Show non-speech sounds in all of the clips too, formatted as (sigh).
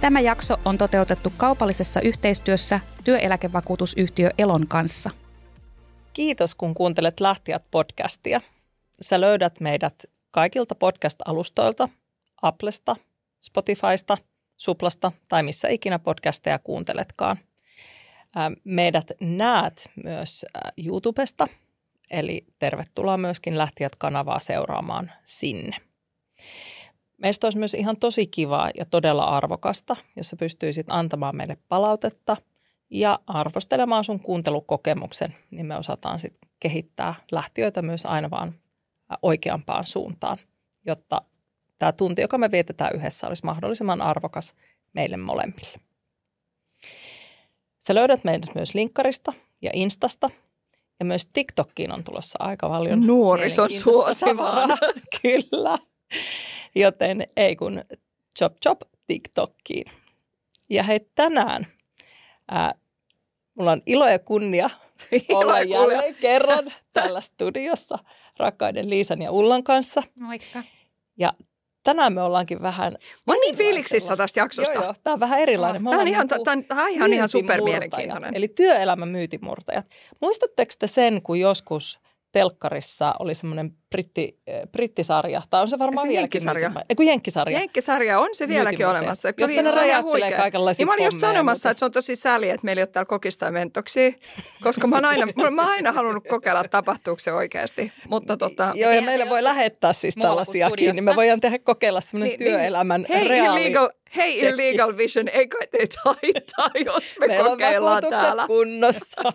Tämä jakso on toteutettu kaupallisessa yhteistyössä työeläkevakuutusyhtiö Elon kanssa. Kiitos, kun kuuntelet Lähtijät podcastia. Sä löydät meidät kaikilta podcast-alustoilta, Applesta, Spotifysta, Suplasta tai missä ikinä podcasteja kuunteletkaan. Meidät näet myös YouTubesta, eli tervetuloa myöskin Lähtijät-kanavaa seuraamaan sinne. Meistä olisi myös ihan tosi kivaa ja todella arvokasta, jos sä pystyisit antamaan meille palautetta ja arvostelemaan sun kuuntelukokemuksen, niin me osataan sitten kehittää lähtiöitä myös aina vaan oikeampaan suuntaan, jotta tämä tunti, joka me vietetään yhdessä, olisi mahdollisimman arvokas meille molemmille. Sä löydät meidät myös linkkarista ja Instasta, ja myös TikTokkiin on tulossa aika paljon Nuorison suosivaa. (laughs) Kyllä. Joten ei kun chop chop TikTokkiin. Ja hei tänään ää, mulla on ilo ja kunnia (laughs) olla jälleen kerran (laughs) täällä studiossa rakkaiden Liisan ja Ullan kanssa. Moikka. Ja tänään me ollaankin vähän... Mä oon niin fiiliksissä tästä jaksosta. Joo, joo, tää on vähän erilainen. Tämä on ihan, on ihan, ihan super mielenkiintoinen. Eli työelämän myytimurtajat. Muistatteko te sen, kun joskus telkkarissa oli semmoinen britti, äh, brittisarja, tai on se varmaan se jenkkisarja. Ei kun jenkkisarja. Jenkkisarja on se vieläkin olemassa. Jos ne räjäyttelee kaikenlaisia niin mä olin just sanomassa, mutta... että se on tosi sääli, että meillä ei ole täällä kokista ja mentoksia, koska mä oon aina, (laughs) mä oon aina halunnut kokeilla, tapahtuuko se oikeasti. Mutta tota... Joo, ja meille voi lähettää siis tällaisiakin, niin me voidaan tehdä kokeilla semmoinen niin, niin. työelämän niin. reaali... Illegal, hei Illegal Vision, ei kai teitä haittaa, jos me Meillä kokeillaan täällä. kunnossa. (laughs)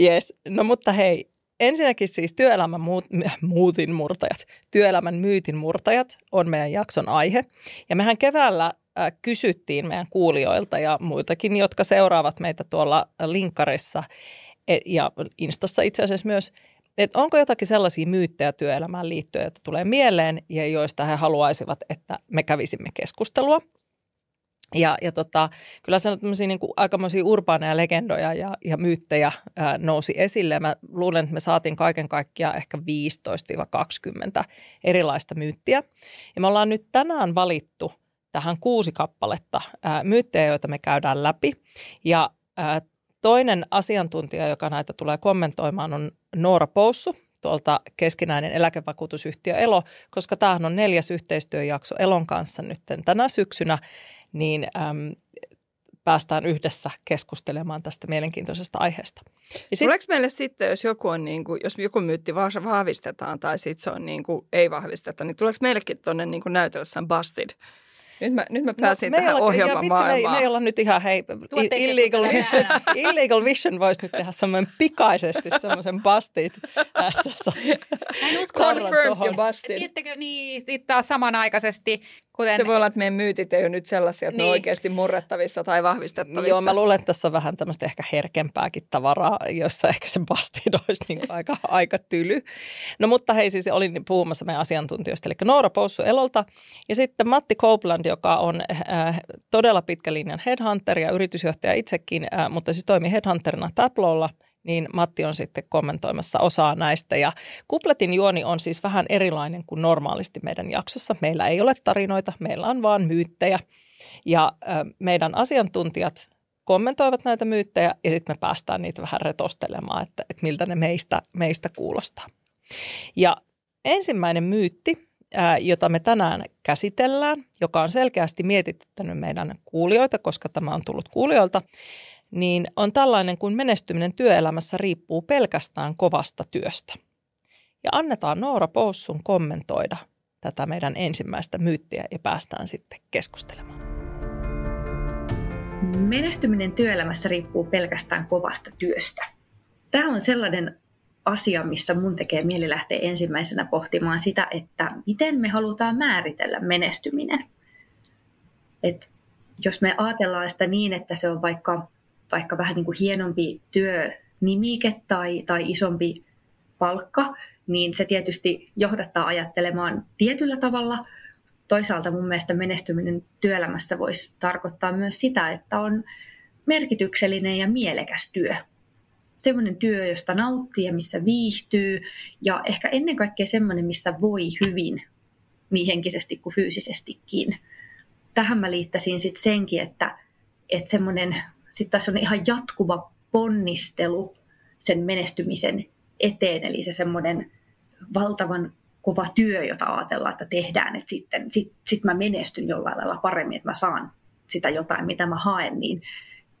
yes. No mutta hei, Ensinnäkin siis työelämän muut, (laughs) muutin murtajat, työelämän myytin murtajat on meidän jakson aihe. Ja mehän keväällä äh, kysyttiin meidän kuulijoilta ja muitakin, jotka seuraavat meitä tuolla linkkarissa e, ja Instassa itse asiassa myös, että onko jotakin sellaisia myyttejä työelämään liittyen, että tulee mieleen ja joista he haluaisivat, että me kävisimme keskustelua. Ja, ja tota, kyllä se niin kuin aikamoisia urbaaneja legendoja ja, ja myyttejä ää, nousi esille. Mä luulen, että me saatiin kaiken kaikkiaan ehkä 15-20 erilaista myyttiä. Ja me ollaan nyt tänään valittu tähän kuusi kappaletta ää, myyttejä, joita me käydään läpi. Ja ää, toinen asiantuntija, joka näitä tulee kommentoimaan, on Noora Poussu, tuolta keskinäinen eläkevakuutusyhtiö Elo, koska tämähän on neljäs yhteistyöjakso Elon kanssa nyt tänä syksynä niin äm, päästään yhdessä keskustelemaan tästä mielenkiintoisesta aiheesta. Ja sit... Tuleeko meille sitten, jos joku, on niin kuin, jos joku myytti vahvistetaan tai sitten se on niin kuin, ei vahvisteta, niin tuleeko meillekin tuonne niin näytellessä busted? Nyt mä, nyt mä no, pääsin no, tähän ohjelman maailmaan. Me, me ei olla nyt ihan, hei, illegal vision, (laughs) illegal vision voisi nyt tehdä semmoinen pikaisesti semmoisen bustit. en usko. Confirmed ja busted. Tiedättekö, niin, sitten taas samanaikaisesti Kuten... Se voi olla, että meidän myytit ei ole nyt sellaisia, että niin. ne on niin. oikeasti murrettavissa tai vahvistettavissa. Joo, mä luulen, että tässä on vähän tämmöistä ehkä herkempääkin tavaraa, jossa ehkä se bastin olisi niin aika, (laughs) aika tyly. No mutta hei, siis olin puhumassa meidän asiantuntijoista, eli Noora Poussu Elolta ja sitten Matti Copeland, joka on äh, todella pitkä linjan headhunter ja yritysjohtaja itsekin, äh, mutta siis toimii headhunterina Tabloolla – niin Matti on sitten kommentoimassa osaa näistä. Ja kupletin juoni on siis vähän erilainen kuin normaalisti meidän jaksossa. Meillä ei ole tarinoita, meillä on vaan myyttejä. Ja ö, meidän asiantuntijat kommentoivat näitä myyttejä ja sitten me päästään niitä vähän retostelemaan, että, että miltä ne meistä, meistä kuulostaa. Ja ensimmäinen myytti, ää, jota me tänään käsitellään, joka on selkeästi mietittänyt meidän kuulijoita, koska tämä on tullut kuulijoilta, niin on tällainen kuin menestyminen työelämässä riippuu pelkästään kovasta työstä. Ja annetaan Noora Poussun kommentoida tätä meidän ensimmäistä myyttiä ja päästään sitten keskustelemaan. Menestyminen työelämässä riippuu pelkästään kovasta työstä. Tämä on sellainen asia, missä mun tekee mieli lähteä ensimmäisenä pohtimaan sitä, että miten me halutaan määritellä menestyminen. Et jos me ajatellaan sitä niin, että se on vaikka vaikka vähän niin kuin hienompi työnimike tai, tai isompi palkka, niin se tietysti johdattaa ajattelemaan tietyllä tavalla. Toisaalta mun mielestä menestyminen työelämässä voisi tarkoittaa myös sitä, että on merkityksellinen ja mielekäs työ. Sellainen työ, josta nauttii ja missä viihtyy ja ehkä ennen kaikkea sellainen, missä voi hyvin niin henkisesti kuin fyysisestikin. tähän mä liittäisin sitten senkin, että, että semmoinen, sitten tässä on ihan jatkuva ponnistelu sen menestymisen eteen, eli se semmoinen valtavan kova työ, jota ajatellaan, että tehdään, että sitten sit, sit mä menestyn jollain lailla paremmin, että mä saan sitä jotain, mitä mä haen, niin,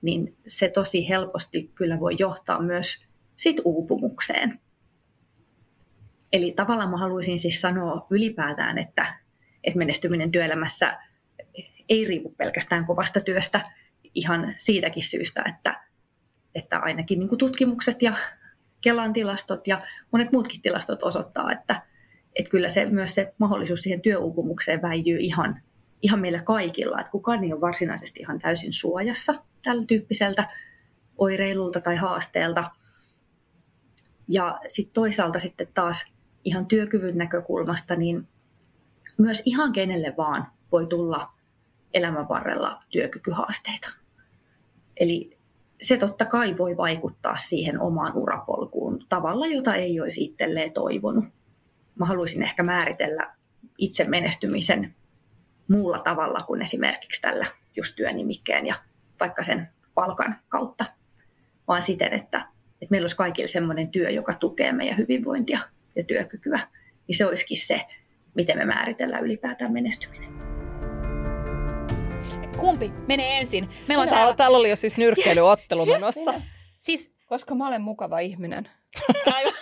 niin se tosi helposti kyllä voi johtaa myös sit uupumukseen. Eli tavallaan mä haluaisin siis sanoa ylipäätään, että, että menestyminen työelämässä ei riipu pelkästään kovasta työstä ihan siitäkin syystä, että, että ainakin niin kuin tutkimukset ja Kelan tilastot ja monet muutkin tilastot osoittaa, että, että kyllä se, myös se mahdollisuus siihen työuupumukseen väijyy ihan, ihan meillä kaikilla. Että kukaan ei ole varsinaisesti ihan täysin suojassa tällä tyyppiseltä oireilulta tai haasteelta. Ja sitten toisaalta sitten taas ihan työkyvyn näkökulmasta, niin myös ihan kenelle vaan voi tulla elämän varrella työkykyhaasteita. Eli se totta kai voi vaikuttaa siihen omaan urapolkuun tavalla, jota ei olisi itselleen toivonut. Mä haluaisin ehkä määritellä itse menestymisen muulla tavalla kuin esimerkiksi tällä just työnimikkeen ja vaikka sen palkan kautta, vaan siten, että, että meillä olisi kaikille sellainen työ, joka tukee meidän hyvinvointia ja työkykyä, niin se olisikin se, miten me määritellään ylipäätään menestyminen. Kumpi menee ensin? Meillä on täällä... täällä oli jo siis nyrkkeilyottelu yes. menossa. Siis, koska mä olen mukava ihminen. Aivan,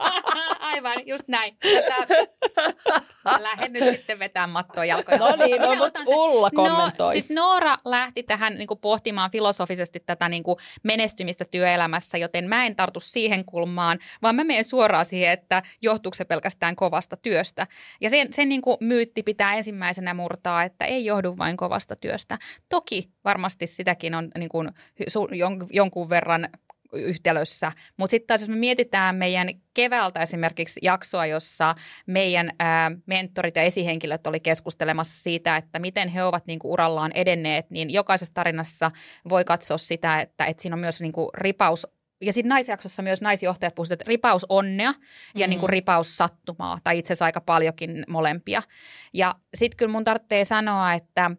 (laughs) just näin. (laughs) Lähden nyt sitten vetämään mattoa jalkoja. No niin, no, mutta Ulla kommentoi. No, siis Noora lähti tähän niin kuin, pohtimaan filosofisesti tätä niin kuin, menestymistä työelämässä, joten mä en tartu siihen kulmaan, vaan mä menen suoraan siihen, että johtuuko se pelkästään kovasta työstä. Ja sen, sen niin kuin, myytti pitää ensimmäisenä murtaa, että ei johdu vain kovasta työstä. Toki varmasti sitäkin on niin kuin, jonkun verran yhtälössä. Mutta sitten taas jos me mietitään meidän keväältä esimerkiksi jaksoa, jossa meidän ää, mentorit ja esihenkilöt oli keskustelemassa siitä, että miten he ovat niinku urallaan edenneet, niin jokaisessa tarinassa voi katsoa sitä, että, että siinä on myös niinku ripaus ja sitten naisjaksossa myös naisjohtajat puhuivat, että ripaus onnea ja mm-hmm. niin kuin ripaus sattumaa, tai itse asiassa aika paljonkin molempia. Ja sitten kyllä mun tarvitsee sanoa, että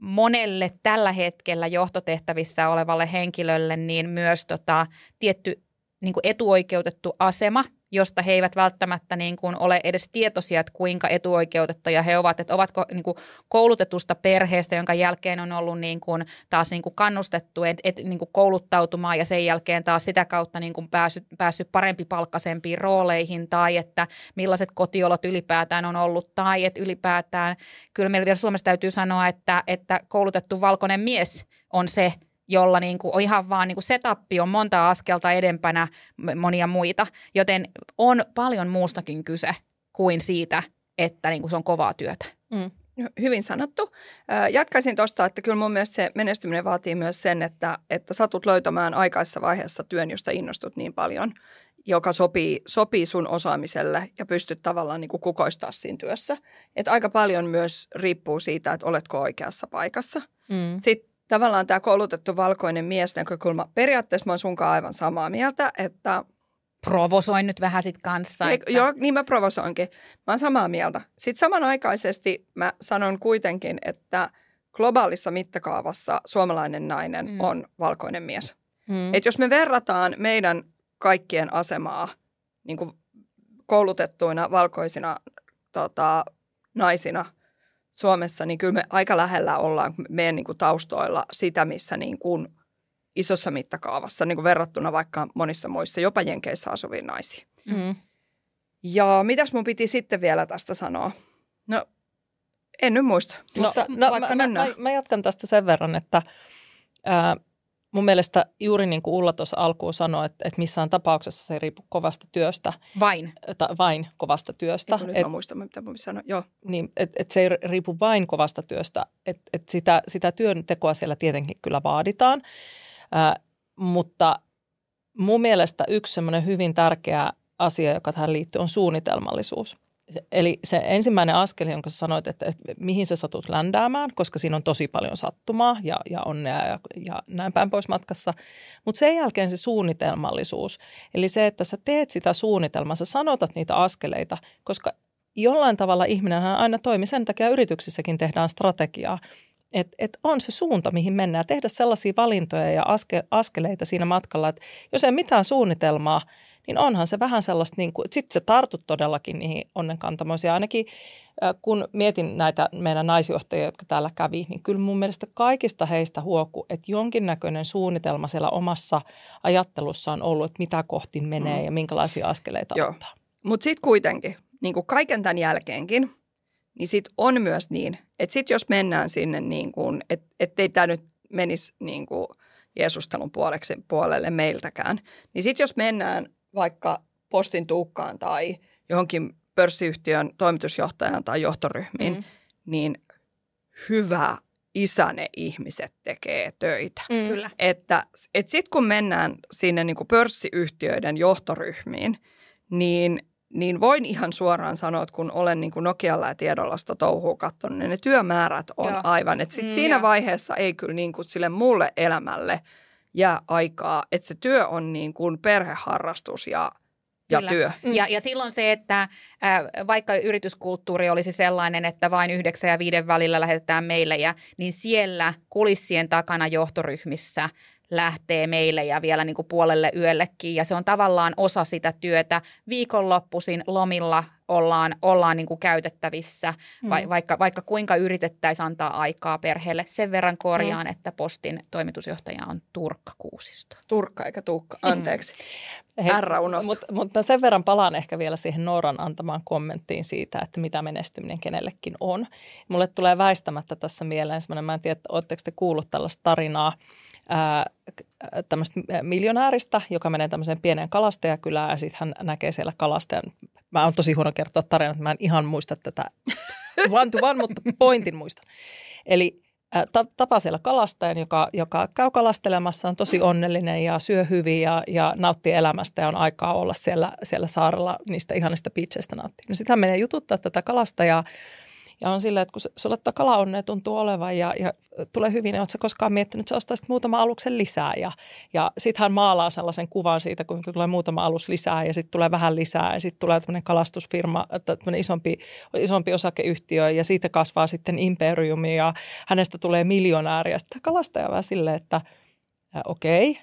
monelle tällä hetkellä johtotehtävissä olevalle henkilölle niin myös tota, tietty niin etuoikeutettu asema, josta he eivät välttämättä niin kuin ole edes tietoisia, että kuinka etuoikeutettuja he ovat, että ovatko niin kuin koulutetusta perheestä, jonka jälkeen on ollut niin kuin taas niin kuin kannustettu et, et, niin kuin kouluttautumaan ja sen jälkeen taas sitä kautta niin kuin päässyt, päässyt parempi palkkaisempiin rooleihin tai että millaiset kotiolot ylipäätään on ollut tai että ylipäätään, kyllä meillä vielä Suomessa täytyy sanoa, että, että koulutettu valkoinen mies on se, jolla niin kuin on ihan vaan niin kuin setappi on monta askelta edempänä monia muita, joten on paljon muustakin kyse kuin siitä, että niin kuin se on kovaa työtä. Mm. Hyvin sanottu. Jatkaisin tuosta, että kyllä mun mielestä se menestyminen vaatii myös sen, että, että satut löytämään aikaisessa vaiheessa työn, josta innostut niin paljon, joka sopii, sopii sun osaamiselle ja pystyt tavallaan niin kuin kukoistaa siinä työssä. Et aika paljon myös riippuu siitä, että oletko oikeassa paikassa. Mm. Sitten tavallaan tämä koulutettu valkoinen mies näkökulma, periaatteessa mä oon sunkaan aivan samaa mieltä, että Provosoin nyt vähän sit kanssa. Että... Joo, niin mä provosoinkin. Mä oon samaa mieltä. Sitten samanaikaisesti mä sanon kuitenkin, että globaalissa mittakaavassa suomalainen nainen mm. on valkoinen mies. Mm. Et jos me verrataan meidän kaikkien asemaa niin koulutettuina valkoisina tota, naisina – Suomessa, niin kyllä me aika lähellä ollaan meidän niin kuin taustoilla sitä, missä niin kuin isossa mittakaavassa niin kuin verrattuna vaikka monissa muissa, jopa Jenkeissä asuviin naisiin. Mm. Ja mitäs mun piti sitten vielä tästä sanoa? No, en nyt muista, no, mutta no, vaikka mä, mennään. Mä, mä jatkan tästä sen verran, että ää, mun mielestä juuri niin kuin Ulla tuossa alkuun sanoi, että, että missään tapauksessa se ei riipu kovasta työstä. Vain. Ta, vain kovasta työstä. Nyt et, mä muistan, mitä mä sanoin. Joo. Niin, että et se ei riipu vain kovasta työstä. Että et sitä, sitä työntekoa siellä tietenkin kyllä vaaditaan. Äh, mutta mun mielestä yksi semmoinen hyvin tärkeä asia, joka tähän liittyy, on suunnitelmallisuus. Eli se ensimmäinen askel, jonka sä sanoit, että, että mihin sä satut ländäämään, koska siinä on tosi paljon sattumaa ja, ja onnea ja, ja näin päin pois matkassa. Mutta sen jälkeen se suunnitelmallisuus. Eli se, että sä teet sitä suunnitelmaa, sä sanotat niitä askeleita, koska jollain tavalla ihminenhän aina toimii. Sen takia yrityksissäkin tehdään strategiaa. Että et on se suunta, mihin mennään. Tehdä sellaisia valintoja ja aske, askeleita siinä matkalla, että jos ei mitään suunnitelmaa, niin onhan se vähän sellaista, niin kuin, että sitten se tartut todellakin niihin onnenkantamoisiin. Ainakin kun mietin näitä meidän naisjohtajia, jotka täällä kävi, niin kyllä mun mielestä kaikista heistä huoku, että jonkinnäköinen suunnitelma siellä omassa ajattelussa on ollut, että mitä kohti menee mm. ja minkälaisia askeleita Joo. ottaa. Mutta sitten kuitenkin, niin kuin kaiken tämän jälkeenkin, niin sitten on myös niin, että sitten jos mennään sinne niin kuin, että ettei tämä nyt menisi niin kuin Jeesustelun puoleksi, puolelle meiltäkään, niin sitten jos mennään vaikka postin tuukkaan tai johonkin pörssiyhtiön toimitusjohtajan tai johtoryhmiin, mm. niin hyvä isä ihmiset tekee töitä. Mm. Kyllä. Että et sitten kun mennään sinne niin kuin pörssiyhtiöiden johtoryhmiin, niin, niin voin ihan suoraan sanoa, että kun olen niin kuin Nokialla ja Tiedollasta touhua katsonut, niin ne työmäärät on Joo. aivan. Että sit mm, siinä jo. vaiheessa ei kyllä niin kuin sille muulle elämälle jää aikaa, että se työ on niin kuin perheharrastus ja – ja Kyllä. työ. Mm. Ja, ja silloin se, että äh, vaikka yrityskulttuuri olisi sellainen, että vain yhdeksän ja viiden välillä lähetetään meille, niin siellä kulissien takana johtoryhmissä lähtee meille ja vielä niin kuin puolelle yöllekin. Ja se on tavallaan osa sitä työtä. Viikonloppuisin lomilla ollaan, ollaan niin kuin käytettävissä, mm. va, vaikka, vaikka kuinka yritettäisiin antaa aikaa perheelle. Sen verran korjaan, mm. että postin toimitusjohtaja on Turkka Kuusisto. Turkka eikä Tuukka, mm. anteeksi. (laughs) Mm. Mutta mut mä sen verran palaan ehkä vielä siihen Nooran antamaan kommenttiin siitä, että mitä menestyminen kenellekin on. Mulle tulee väistämättä tässä mieleen semmoinen, mä en tiedä, oletteko te kuullut tällaista tarinaa, tämmöistä miljonääristä, joka menee tämmöiseen pieneen kalastajakylään ja sitten hän näkee siellä kalastajan. Mä oon tosi huono kertoa tarinat, mä en ihan muista tätä (laughs) one to one, mutta pointin muistan. Eli tapaa siellä kalastajan, joka, joka käy kalastelemassa, on tosi onnellinen ja syö hyvin ja, ja nauttii elämästä ja on aikaa olla siellä, siellä saarella niistä ihanista beacheistä nauttii. No sitten hän menee jututtaa tätä kalastajaa ja on silleen, että kun sulle kalaonnea tuntuu olevan ja, ja tulee hyvin, niin oletko koskaan miettinyt, että sä ostaisit muutama aluksen lisää. Ja, ja sitten hän maalaa sellaisen kuvan siitä, kun tulee muutama alus lisää ja sitten tulee vähän lisää ja sitten tulee tämmöinen kalastusfirma, tämmöinen isompi, isompi osakeyhtiö ja siitä kasvaa sitten imperiumi ja hänestä tulee miljonääri. Ja sitten kalastaja vähän silleen, että okei, okay,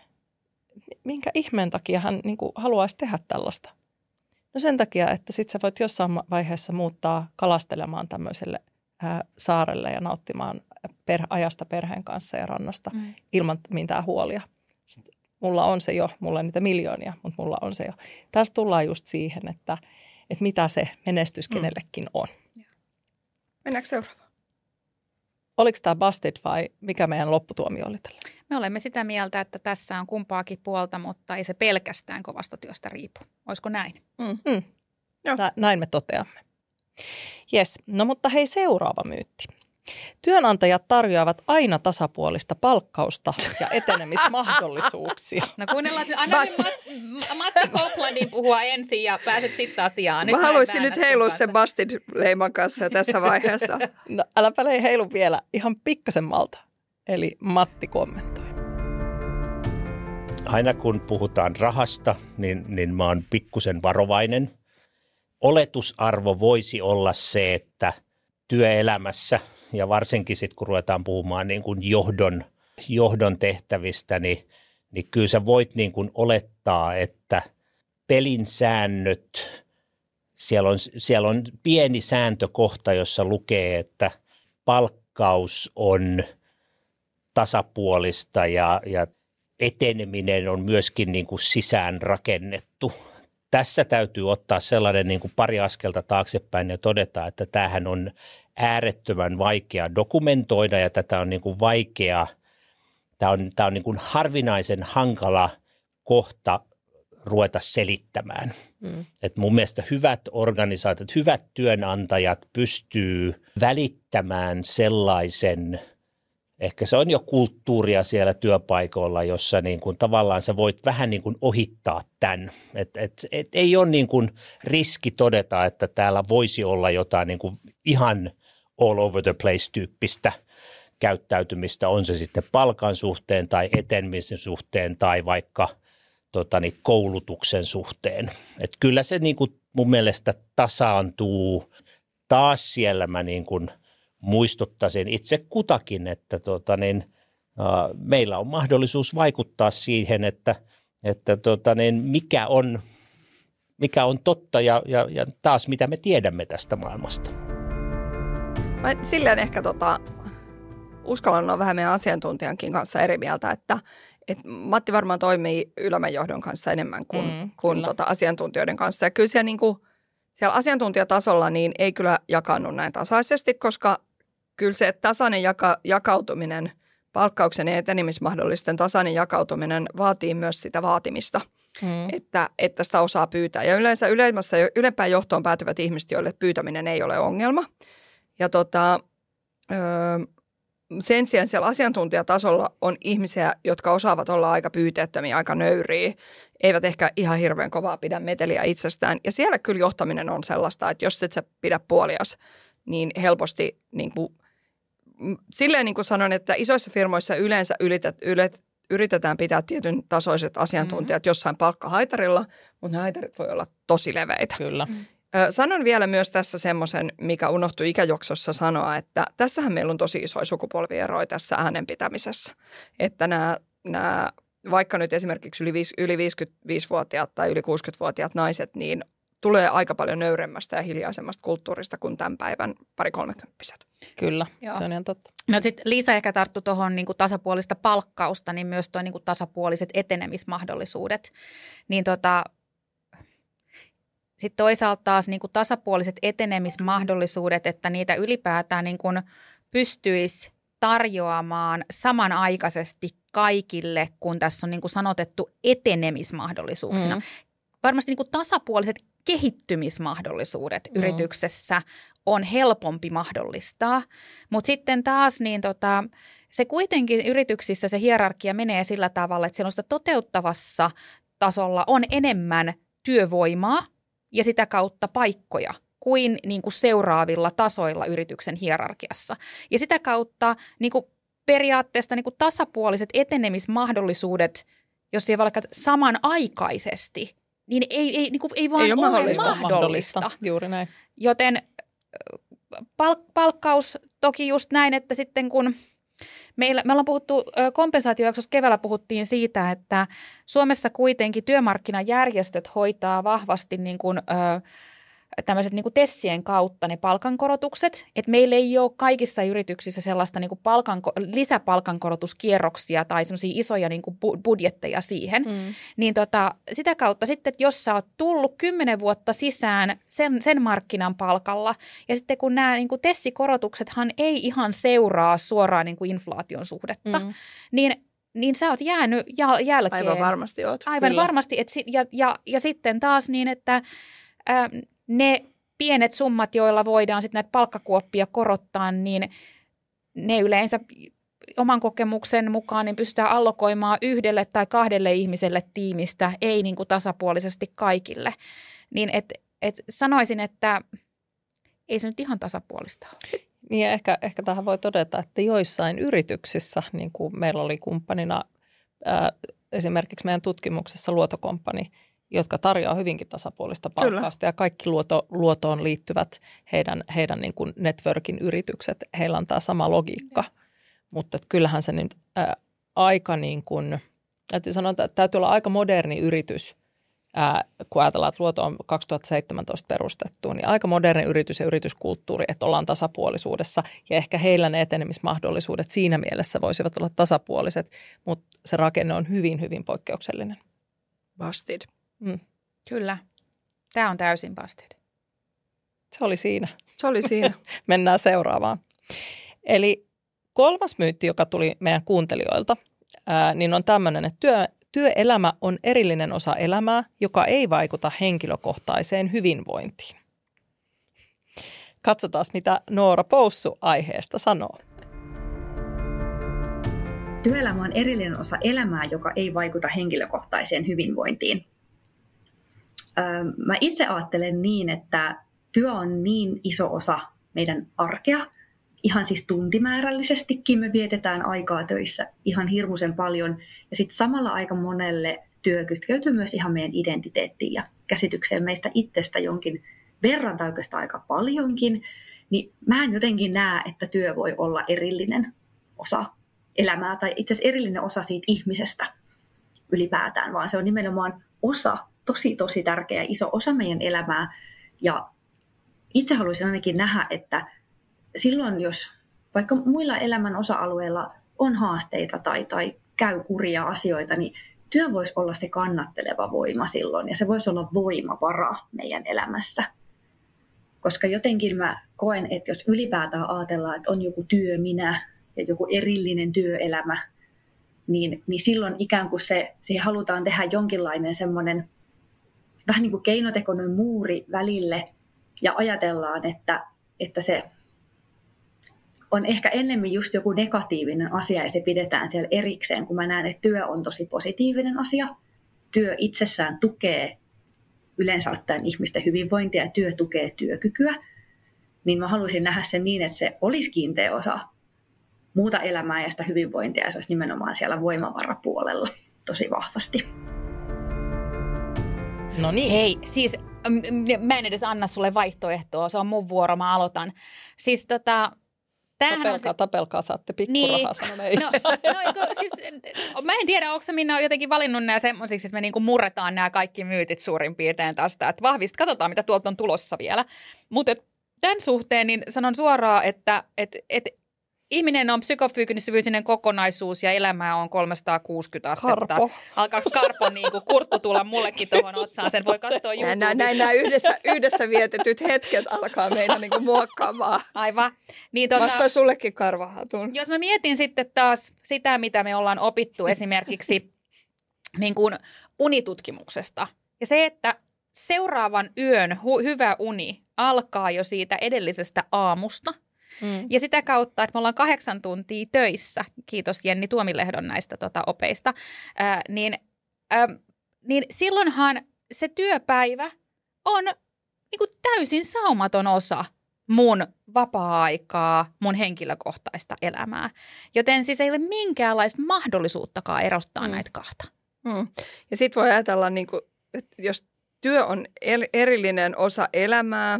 minkä ihmeen takia hän niin kuin, haluaisi tehdä tällaista? No sen takia, että sitten sä voit jossain vaiheessa muuttaa kalastelemaan tämmöiselle ää, saarelle ja nauttimaan per, ajasta perheen kanssa ja rannasta mm. ilman mitään huolia. Sitten mulla on se jo, mulla on niitä miljoonia, mutta mulla on se jo. Tässä tullaan just siihen, että, että mitä se menestys mm. kenellekin on. Mennäänkö seuraavaan? Oliko tämä busted vai mikä meidän lopputuomio oli tällä? Me olemme sitä mieltä, että tässä on kumpaakin puolta, mutta ei se pelkästään kovasta työstä riipu. Olisiko näin? Mm. Mm. Joo. näin me toteamme. Yes, no mutta hei seuraava myytti. Työnantajat tarjoavat aina tasapuolista palkkausta ja etenemismahdollisuuksia. (laughs) No kuunnellaan, anna Mat- Matti Koplandin puhua ensin ja pääset sitten asiaan. Nyt mä haluaisin nyt heilua sen Bastid-leiman kanssa tässä vaiheessa. (laughs) No äläpä heilu vielä ihan pikkasen malta. Eli Matti kommentoi. Aina kun puhutaan rahasta, niin, niin mä oon pikkusen varovainen. Oletusarvo voisi olla se, että työelämässä ja varsinkin sitten kun ruvetaan puhumaan niin kuin johdon, johdon tehtävistä, niin, niin kyllä sä voit niin kuin olettaa, että pelin säännöt, siellä on, siellä on pieni sääntökohta, jossa lukee, että palkkaus on – tasapuolista ja, ja eteneminen on myöskin niin kuin sisään rakennettu. Tässä täytyy ottaa sellainen niin kuin pari askelta taaksepäin ja todeta, että tämähän on äärettömän vaikea dokumentoida ja tätä on niin kuin vaikea, tämä on, tämä on niin kuin harvinaisen hankala kohta ruveta selittämään. Mm. Et mun mielestä hyvät organisaatiot, hyvät työnantajat pystyy välittämään sellaisen – ehkä se on jo kulttuuria siellä työpaikoilla, jossa niin kuin tavallaan sä voit vähän niin kuin ohittaa tämän. Et, et, et ei ole niin kuin riski todeta, että täällä voisi olla jotain niin kuin ihan all over the place tyyppistä käyttäytymistä, on se sitten palkan suhteen tai etenemisen suhteen tai vaikka tota, niin koulutuksen suhteen. Et kyllä se niin kuin mun mielestä tasaantuu – taas siellä mä niin kuin muistuttaisin itse kutakin, että tota niin, meillä on mahdollisuus vaikuttaa siihen, että, että tota niin, mikä, on, mikä on totta ja, ja, ja taas mitä me tiedämme tästä maailmasta. Mä silleen ehkä tota, uskallan olla vähän meidän asiantuntijankin kanssa eri mieltä, että et Matti varmaan toimii ylemmän johdon kanssa enemmän kuin, mm, kuin tota asiantuntijoiden kanssa. Ja kyllä siellä, niin kuin, siellä asiantuntijatasolla niin ei kyllä jakannu näin tasaisesti, koska kyllä se tasainen jaka, jakautuminen, palkkauksen ja etenemismahdollisten tasainen jakautuminen vaatii myös sitä vaatimista, mm. että, että sitä osaa pyytää. Ja yleensä ylemmässä, ylempään johtoon päätyvät ihmiset, joille pyytäminen ei ole ongelma. Ja tota, öö, sen sijaan siellä asiantuntijatasolla on ihmisiä, jotka osaavat olla aika pyyteettömiä, aika nöyriä, eivät ehkä ihan hirveän kovaa pidä meteliä itsestään. Ja siellä kyllä johtaminen on sellaista, että jos et sä pidä puolias, niin helposti niin kuin, silleen niin kuin sanon, että isoissa firmoissa yleensä ylitet, ylet, yritetään pitää tietyn tasoiset asiantuntijat mm-hmm. jossain palkkahaitarilla, mutta ne haitarit voi olla tosi leveitä. Kyllä. Mm. Sanon vielä myös tässä semmoisen, mikä unohtui ikäjoksossa sanoa, että tässähän meillä on tosi isoja sukupolvieroja tässä äänenpitämisessä. Että nämä, nämä vaikka nyt esimerkiksi yli, yli 55-vuotiaat tai yli 60-vuotiaat naiset, niin tulee aika paljon nöyremmästä ja hiljaisemmasta kulttuurista kuin tämän päivän pari kolmekymppiset. Kyllä, Joo. se on ihan totta. No sitten Liisa ehkä tarttu tuohon niin tasapuolista palkkausta, niin myös tuo niin tasapuoliset etenemismahdollisuudet. Niin tota, sitten toisaalta taas niin kuin tasapuoliset etenemismahdollisuudet, että niitä ylipäätään niin kuin pystyisi tarjoamaan samanaikaisesti kaikille, kun tässä on niin kuin sanotettu etenemismahdollisuuksina. Mm. Varmasti niin kuin tasapuoliset kehittymismahdollisuudet mm. yrityksessä on helpompi mahdollistaa, mutta sitten taas niin tota, se kuitenkin yrityksissä se hierarkia menee sillä tavalla, että siellä on sitä toteuttavassa tasolla on enemmän työvoimaa ja sitä kautta paikkoja kuin, niin kuin seuraavilla tasoilla yrityksen hierarkiassa. Ja sitä kautta niin kuin periaatteesta niin kuin tasapuoliset etenemismahdollisuudet, jos ei vaikka samanaikaisesti, niin ei, ei, niin kuin, ei vaan ei ole, ole mahdollista. mahdollista. Juuri näin. Joten palk- palkkaus toki just näin, että sitten kun – Meillä, me ollaan puhuttu kompensaatiojaksossa keväällä puhuttiin siitä, että Suomessa kuitenkin työmarkkinajärjestöt hoitaa vahvasti niin kuin, ö, tämmöiset niin Tessien kautta ne palkankorotukset, että meillä ei ole kaikissa yrityksissä sellaista niin kuin palkanko- lisäpalkankorotuskierroksia tai semmoisia isoja niin kuin budjetteja siihen, mm. niin tota, sitä kautta sitten, että jos sä oot tullut kymmenen vuotta sisään sen, sen markkinan palkalla, ja sitten kun nämä niin kuin tessikorotuksethan ei ihan seuraa suoraan niin kuin inflaation suhdetta, mm. niin niin sä oot jäänyt jälkeen. Aivan varmasti oot. Aivan Kyllä. varmasti. Et, ja, ja, ja sitten taas niin, että ne pienet summat, joilla voidaan sitten näitä palkkakuoppia korottaa, niin ne yleensä oman kokemuksen mukaan niin pystytään allokoimaan yhdelle tai kahdelle ihmiselle tiimistä, ei niin kuin tasapuolisesti kaikille. Niin et, et sanoisin, että ei se nyt ihan tasapuolista ole. Niin ehkä, ehkä tähän voi todeta, että joissain yrityksissä, niin kuin meillä oli kumppanina ää, esimerkiksi meidän tutkimuksessa Luotokomppani, jotka tarjoaa hyvinkin tasapuolista palkkausta Kyllä. ja kaikki luoto, luotoon liittyvät heidän, heidän niin kuin networkin yritykset, heillä on tämä sama logiikka. Ja. Mutta kyllähän se nyt ää, aika niin kuin, täytyy sanoa, että täytyy olla aika moderni yritys, ää, kun ajatellaan, että luoto on 2017 perustettu, niin aika moderni yritys ja yrityskulttuuri, että ollaan tasapuolisuudessa ja ehkä heillä ne etenemismahdollisuudet siinä mielessä voisivat olla tasapuoliset, mutta se rakenne on hyvin, hyvin poikkeuksellinen. Busted. Mm. Kyllä. Tämä on täysin busted. Se oli siinä. Se oli siinä. (laughs) Mennään seuraavaan. Eli kolmas myytti, joka tuli meidän kuuntelijoilta, ää, niin on tämmöinen, että työ, työelämä on erillinen osa elämää, joka ei vaikuta henkilökohtaiseen hyvinvointiin. Katsotaan, mitä Noora Poussu aiheesta sanoo. Työelämä on erillinen osa elämää, joka ei vaikuta henkilökohtaiseen hyvinvointiin mä itse ajattelen niin, että työ on niin iso osa meidän arkea, ihan siis tuntimäärällisestikin me vietetään aikaa töissä ihan hirmuisen paljon. Ja sitten samalla aika monelle työ kytkeytyy myös ihan meidän identiteettiin ja käsitykseen meistä itsestä jonkin verran tai oikeastaan aika paljonkin, niin mä en jotenkin näe, että työ voi olla erillinen osa elämää tai itse asiassa erillinen osa siitä ihmisestä ylipäätään, vaan se on nimenomaan osa, tosi tosi tärkeä iso osa meidän elämää. Ja itse haluaisin ainakin nähdä, että silloin jos vaikka muilla elämän osa-alueilla on haasteita tai, tai käy kuria asioita, niin työ voisi olla se kannatteleva voima silloin ja se voisi olla voimavara meidän elämässä. Koska jotenkin mä koen, että jos ylipäätään ajatellaan, että on joku työ minä ja joku erillinen työelämä, niin, niin silloin ikään kuin se, siihen halutaan tehdä jonkinlainen semmoinen vähän niin kuin keinotekoinen muuri välille ja ajatellaan, että, että se on ehkä ennemmin just joku negatiivinen asia ja se pidetään siellä erikseen, kun mä näen, että työ on tosi positiivinen asia. Työ itsessään tukee yleensä ottaen ihmisten hyvinvointia ja työ tukee työkykyä, niin mä haluaisin nähdä sen niin, että se olisi kiinteä osa muuta elämää ja sitä hyvinvointia ja se olisi nimenomaan siellä voimavarapuolella tosi vahvasti. No niin. Hei, siis mä en edes anna sulle vaihtoehtoa, se on mun vuoro, mä aloitan. Siis tota, tapelkaa, se... tapelkaa, saatte pikkurahaa, niin. no, no, siis, mä en tiedä, onko se Minna jotenkin valinnut nämä semmoisiksi, että me niinku murretaan nämä kaikki myytit suurin piirtein tästä, että vahvist, katsotaan mitä tuolta on tulossa vielä. Mutta tämän suhteen niin sanon suoraan, että et, et ihminen on psykofyysinen kokonaisuus ja elämä on 360 astetta. Karpo. Alkaako Karpo niin kuin kurttu tulla mullekin tuohon otsaan? Sen voi katsoa YouTubesta. Näin, näin nämä yhdessä, yhdessä vietetyt hetket alkaa meidän niin kuin muokkaamaan. Aivan. Niin, tuota, Vasta sullekin karvahatun. Jos mä mietin sitten taas sitä, mitä me ollaan opittu esimerkiksi niin kuin unitutkimuksesta. Ja se, että seuraavan yön hu- hyvä uni alkaa jo siitä edellisestä aamusta – Mm. Ja sitä kautta, että me ollaan kahdeksan tuntia töissä, kiitos Jenni Tuomilehdon näistä tota, opeista, ää, niin, ää, niin silloinhan se työpäivä on niin kuin täysin saumaton osa mun vapaa-aikaa, mun henkilökohtaista elämää. Joten siis ei ole minkäänlaista mahdollisuuttakaan erottaa mm. näitä kahta. Mm. Ja sitten voi ajatella, niin kuin, että jos työ on erillinen osa elämää,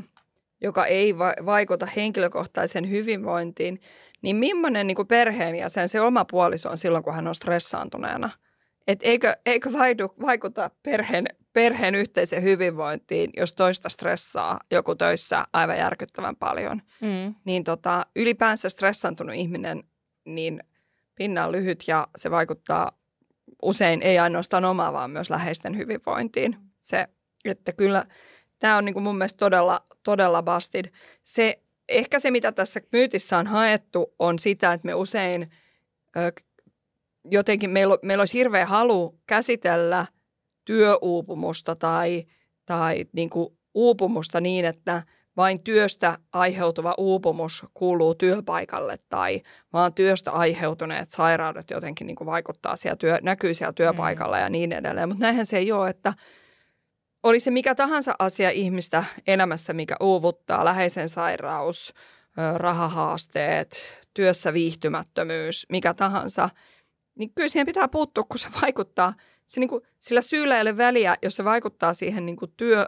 joka ei va- vaikuta henkilökohtaisen hyvinvointiin, niin millainen niin perheenjäsen se oma puoliso on silloin, kun hän on stressaantuneena? Et eikö, eikö vaikuta perheen, perheen yhteiseen hyvinvointiin, jos toista stressaa joku töissä aivan järkyttävän paljon? Mm. Niin tota, ylipäänsä stressaantunut ihminen, niin pinna on lyhyt ja se vaikuttaa usein ei ainoastaan omaa, vaan myös läheisten hyvinvointiin. Se, että kyllä tämä on niin kuin mun mielestä todella, todella bastid. Se, ehkä se, mitä tässä myytissä on haettu, on sitä, että me usein ö, jotenkin, meillä, meillä olisi hirveä halu käsitellä työuupumusta tai, tai niin kuin uupumusta niin, että vain työstä aiheutuva uupumus kuuluu työpaikalle tai vaan työstä aiheutuneet sairaudet jotenkin niin kuin vaikuttaa siellä työ, näkyy siellä työpaikalla mm. ja niin edelleen. Mutta näinhän se ei ole, että – oli se mikä tahansa asia ihmistä elämässä, mikä uuvuttaa, läheisen sairaus, rahahaasteet, työssä viihtymättömyys, mikä tahansa, niin kyllä siihen pitää puuttua, kun se vaikuttaa. Se niin kuin, sillä syyllä ei ole väliä, jos se vaikuttaa siihen niin kuin työ,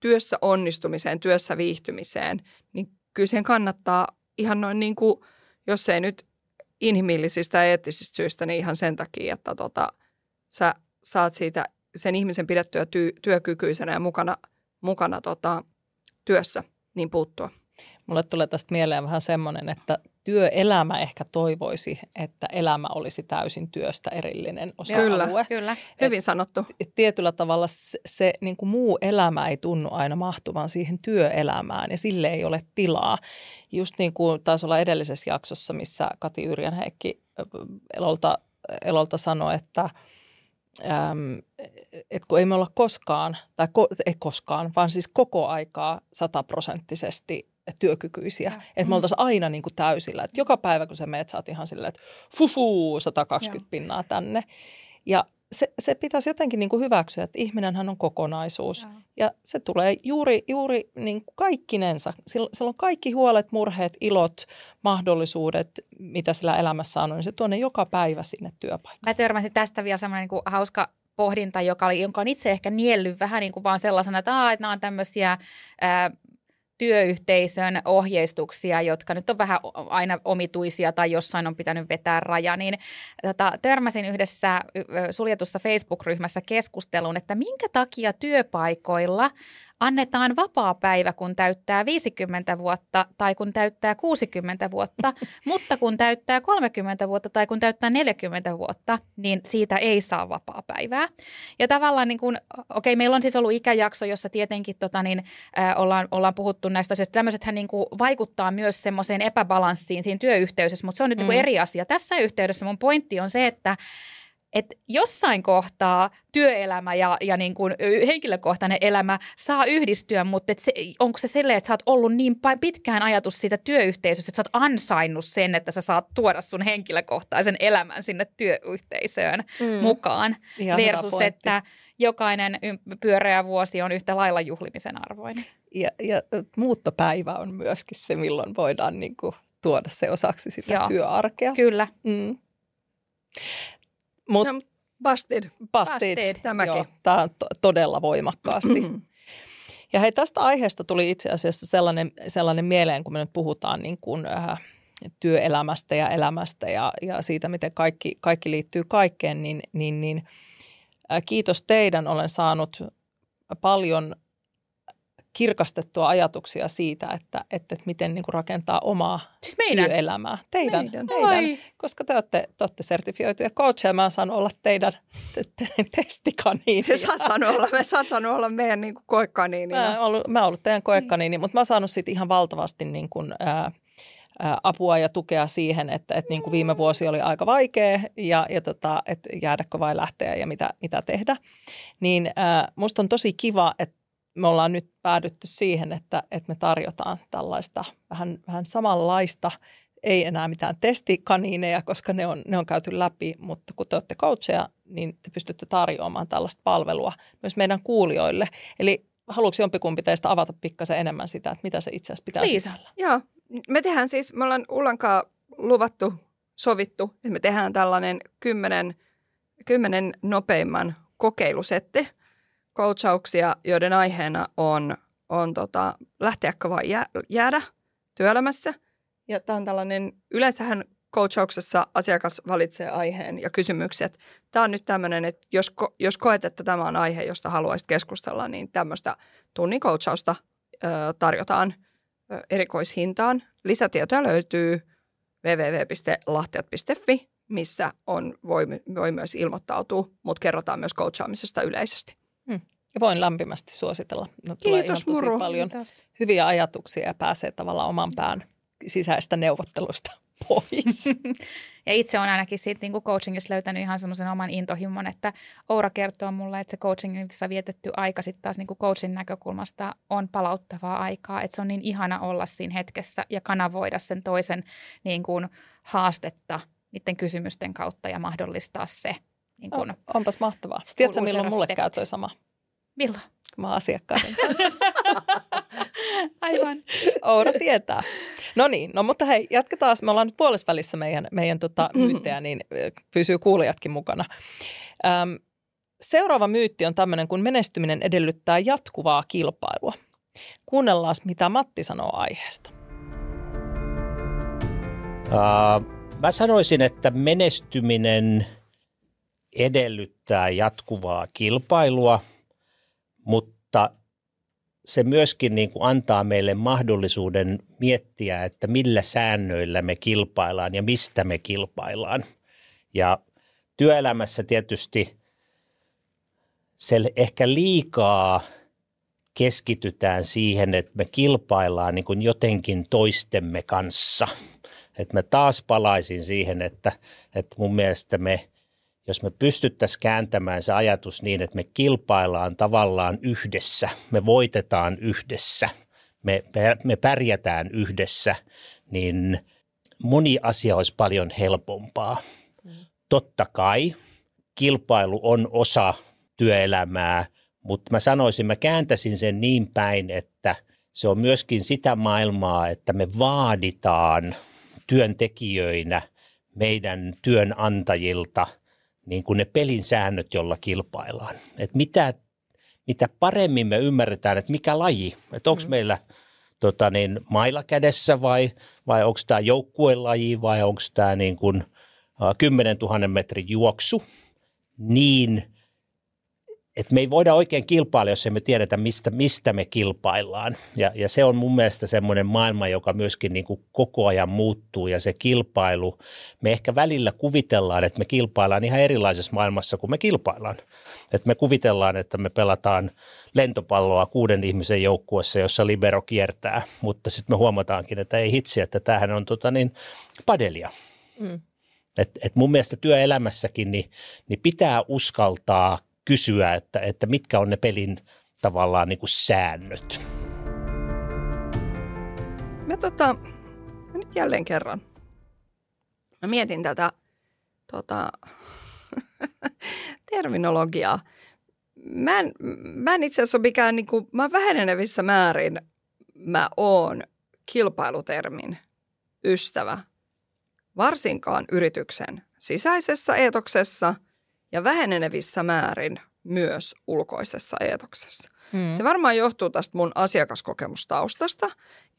työssä onnistumiseen, työssä viihtymiseen, niin kyllä siihen kannattaa ihan noin niin kuin, jos ei nyt inhimillisistä ja eettisistä syistä, niin ihan sen takia, että tota, sä saat siitä sen ihmisen pidettyä ty- työkykyisenä ja mukana, mukana tota, työssä, niin puuttua. Mulle tulee tästä mieleen vähän semmoinen, että työelämä ehkä toivoisi, että elämä olisi täysin työstä erillinen osa-alue. Kyllä, kyllä. hyvin et, sanottu. Et tietyllä tavalla se, se niin kuin muu elämä ei tunnu aina mahtuvan siihen työelämään ja sille ei ole tilaa. Just niin kuin taisi olla edellisessä jaksossa, missä Kati Yrjänheikki Elolta, Elolta sanoi, että – äm, että kun ei me olla koskaan, tai ko, ei koskaan, vaan siis koko aikaa sataprosenttisesti työkykyisiä. Ja. Että me oltaisiin aina niin kuin täysillä. Että joka päivä, kun sä meet, sä oot ihan silleen, että fufu, 120 ja. pinnaa tänne. Ja se, se pitäisi jotenkin niin kuin hyväksyä, että ihminenhän on kokonaisuus. Ja, ja se tulee juuri, juuri niin kuin kaikkinensa. Sillä, sillä on kaikki huolet, murheet, ilot, mahdollisuudet, mitä sillä elämässä on, niin se tuonne joka päivä sinne työpaikalle. Mä törmäsin tästä vielä semmoinen niin hauska pohdinta, joka, oli, jonka on itse ehkä niellyt vähän niin kuin vaan sellaisena, että, Aa, että nämä on tämmöisiä ää, työyhteisön ohjeistuksia, jotka nyt on vähän aina omituisia tai jossain on pitänyt vetää raja, niin tota, törmäsin yhdessä suljetussa Facebook-ryhmässä keskusteluun, että minkä takia työpaikoilla annetaan vapaa päivä, kun täyttää 50 vuotta tai kun täyttää 60 vuotta, (laughs) mutta kun täyttää 30 vuotta tai kun täyttää 40 vuotta, niin siitä ei saa vapaa päivää. Ja tavallaan, niin kun, okei, meillä on siis ollut ikäjakso, jossa tietenkin tota, niin, äh, ollaan, ollaan puhuttu näistä asioista. Tämmöisethän niin vaikuttaa myös semmoiseen epäbalanssiin siinä työyhteisössä, mutta se on nyt mm. niin eri asia. Tässä yhteydessä mun pointti on se, että että jossain kohtaa työelämä ja, ja niin kuin henkilökohtainen elämä saa yhdistyä, mutta et se, onko se silleen, että sä oot ollut niin pitkään ajatus siitä työyhteisössä, että sä oot ansainnut sen, että sä saat tuoda sun henkilökohtaisen elämän sinne työyhteisöön mm. mukaan, Ihan versus että jokainen pyöreä vuosi on yhtä lailla juhlimisen arvoinen. Ja, ja muuttopäivä on myöskin se, milloin voidaan niin kuin tuoda se osaksi sitä Joo. työarkea. Kyllä. Mm. Mut, no, busted. Busted. busted. Tämäkin. Joo, tämä on to- todella voimakkaasti. ja hei, tästä aiheesta tuli itse asiassa sellainen, sellainen mieleen, kun me nyt puhutaan niin kuin, äh, työelämästä ja elämästä ja, ja siitä, miten kaikki, kaikki liittyy kaikkeen, niin, niin, niin äh, kiitos teidän. Olen saanut paljon kirkastettua ajatuksia siitä, että, että, että miten niin kuin rakentaa omaa siis meidän. työelämää. Teidän, meidän. teidän koska te olette, te olette sertifioituja coacheja. Mä saan olla teidän te, te, testikaniini. Me saat sanoa olla, me sanoa olla meidän niin kuin koekaniini. Mä, ollut, mä oon ollut teidän koekaniini, mutta mä oon saanut siitä ihan valtavasti niin kuin, ää, apua ja tukea siihen, että, että niin kuin viime vuosi oli aika vaikea ja, ja tota, että jäädäkö vai lähteä ja mitä, mitä tehdä. Niin ää, musta on tosi kiva, että me ollaan nyt päädytty siihen, että, että me tarjotaan tällaista vähän, vähän samanlaista, ei enää mitään testikaniineja, koska ne on, ne on käyty läpi, mutta kun te olette coacheja, niin te pystytte tarjoamaan tällaista palvelua myös meidän kuulijoille. Eli haluatko jompikumpi teistä avata pikkasen enemmän sitä, että mitä se itse asiassa pitää Liisa. sisällä? Joo, me tehdään siis, me ollaan Ullankaa luvattu, sovittu, että me tehdään tällainen kymmenen, kymmenen nopeimman kokeilusetti – coachauksia, joiden aiheena on, on tota, lähteäkö vai jää, jäädä työelämässä. Ja tämä on tällainen, yleensähän coachauksessa asiakas valitsee aiheen ja kysymykset. Tämä on nyt tämmöinen, että jos, jos koet, että tämä on aihe, josta haluaisit keskustella, niin tämmöistä tunnin coachausta ö, tarjotaan ö, erikoishintaan. Lisätietoja löytyy www.lahtiat.fi, missä on, voi, voi myös ilmoittautua, mutta kerrotaan myös coachaamisesta yleisesti. Hmm. Ja voin lämpimästi suositella. No, tulee Kiitos, ihan tosi muru. paljon Kiitos. hyviä ajatuksia ja pääsee tavallaan oman pään sisäistä neuvottelusta (laughs) pois. ja itse on ainakin siitä niin kuin coachingissa löytänyt ihan semmoisen oman intohimon, että Oura kertoo mulle, että se coachingissa vietetty aika sitten taas niin kuin coachin näkökulmasta on palauttavaa aikaa, että se on niin ihana olla siinä hetkessä ja kanavoida sen toisen niin kuin haastetta niiden kysymysten kautta ja mahdollistaa se niin kun, on, onpas mahtavaa. Tiedätkö, milloin mulle käy toi sama? Milloin? Kun mä oon asiakkaiden kanssa. (laughs) Aivan. Oura tietää. No niin, no mutta hei, jatketaan. Me ollaan nyt puolessa välissä meidän, meidän tota, myyttejä, niin pysyy kuulijatkin mukana. Öm, seuraava myytti on tämmöinen, kun menestyminen edellyttää jatkuvaa kilpailua. Kuunnellaan, mitä Matti sanoo aiheesta. Uh, mä sanoisin, että menestyminen – edellyttää jatkuvaa kilpailua, mutta se myöskin niin kuin antaa meille mahdollisuuden miettiä, että millä säännöillä me kilpaillaan ja mistä me kilpaillaan. Ja työelämässä tietysti se ehkä liikaa keskitytään siihen, että me kilpaillaan niin kuin jotenkin toistemme kanssa. Että mä taas palaisin siihen, että, että mun mielestä me jos me pystyttäisiin kääntämään se ajatus niin, että me kilpaillaan tavallaan yhdessä, me voitetaan yhdessä, me, me pärjätään yhdessä, niin moni asia olisi paljon helpompaa. Totta kai kilpailu on osa työelämää, mutta mä sanoisin, mä kääntäisin sen niin päin, että se on myöskin sitä maailmaa, että me vaaditaan työntekijöinä meidän työnantajilta – niin kuin ne pelin säännöt, jolla kilpaillaan. Et mitä, mitä paremmin me ymmärretään, että mikä laji, että onko mm. meillä tota niin, mailla kädessä vai, vai onko tämä joukkuelaji vai onko tämä niin kuin, 10 000 metrin juoksu, niin – että me ei voida oikein kilpailla, jos emme tiedetä, mistä, mistä me kilpaillaan. Ja, ja se on mun mielestä semmoinen maailma, joka myöskin niin kuin koko ajan muuttuu ja se kilpailu, me ehkä välillä kuvitellaan, että me kilpaillaan ihan erilaisessa maailmassa kuin me kilpaillaan. Että me kuvitellaan, että me pelataan lentopalloa kuuden ihmisen joukkuessa, jossa libero kiertää, mutta sitten me huomataankin, että ei hitsi, että tämähän on tota niin, padelia. Mm. Et, et mun mielestä työelämässäkin niin, niin pitää uskaltaa kysyä, että, että mitkä on ne pelin tavallaan niin kuin säännöt. Mä, tota, mä nyt jälleen kerran. Mä mietin tätä tota, (laughs) terminologiaa. Mä en, mä en itse asiassa ole mikään, niin kuin, mä vähenevissä määrin mä oon kilpailutermin ystävä. Varsinkaan yrityksen sisäisessä eetoksessa – ja vähenevissä määrin myös ulkoisessa eetoksessa. Hmm. Se varmaan johtuu tästä mun asiakaskokemustaustasta,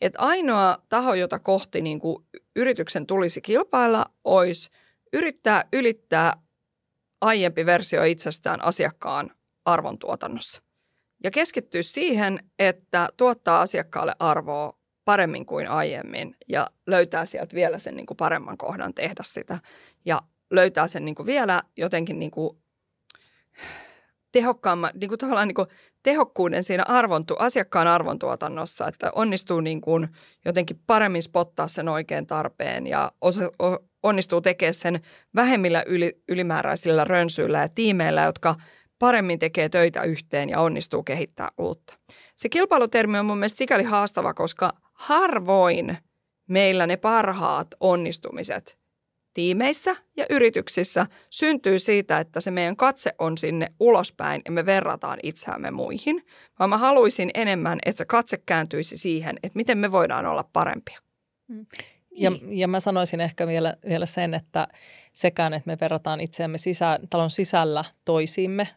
että ainoa taho, jota kohti niin kuin yrityksen tulisi kilpailla, olisi yrittää ylittää aiempi versio itsestään asiakkaan arvontuotannossa. Ja keskittyä siihen, että tuottaa asiakkaalle arvoa paremmin kuin aiemmin ja löytää sieltä vielä sen niin kuin paremman kohdan tehdä sitä. Ja löytää sen niin kuin vielä jotenkin niin kuin tehokkaamman, niin kuin tavallaan niin kuin tehokkuuden siinä arvontu, asiakkaan arvontuotannossa, että onnistuu niin kuin jotenkin paremmin spottaa sen oikean tarpeen ja osa, onnistuu tekemään sen vähemmillä yli, ylimääräisillä rönsyillä ja tiimeillä, jotka paremmin tekee töitä yhteen ja onnistuu kehittää uutta. Se kilpailutermi on mun mielestä sikäli haastava, koska harvoin meillä ne parhaat onnistumiset – tiimeissä ja yrityksissä syntyy siitä, että se meidän katse on sinne ulospäin ja me verrataan itseämme muihin, vaan mä haluaisin enemmän, että se katse kääntyisi siihen, että miten me voidaan olla parempia. Mm. Ja, ja mä sanoisin ehkä vielä, vielä sen, että sekään, että me verrataan itseämme sisä, talon sisällä toisiimme,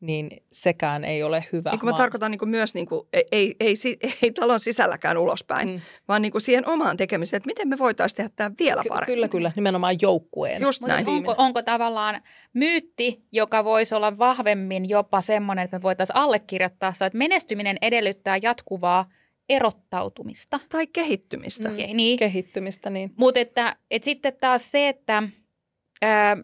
niin sekään ei ole hyvä. Niin kuin mä tarkoitan niin kuin myös, niin kuin, ei, ei, ei, ei talon sisälläkään ulospäin, mm. vaan niin kuin siihen omaan tekemiseen, että miten me voitaisiin tehdä tämä vielä paremmin. Kyllä, kyllä, nimenomaan joukkueen. Just näin. Onko, onko tavallaan myytti, joka voisi olla vahvemmin jopa semmoinen, että me voitaisiin allekirjoittaa se, että menestyminen edellyttää jatkuvaa erottautumista. Tai kehittymistä. Mm. Niin. Kehittymistä, niin. Mutta että, että sitten taas se, että... Ää,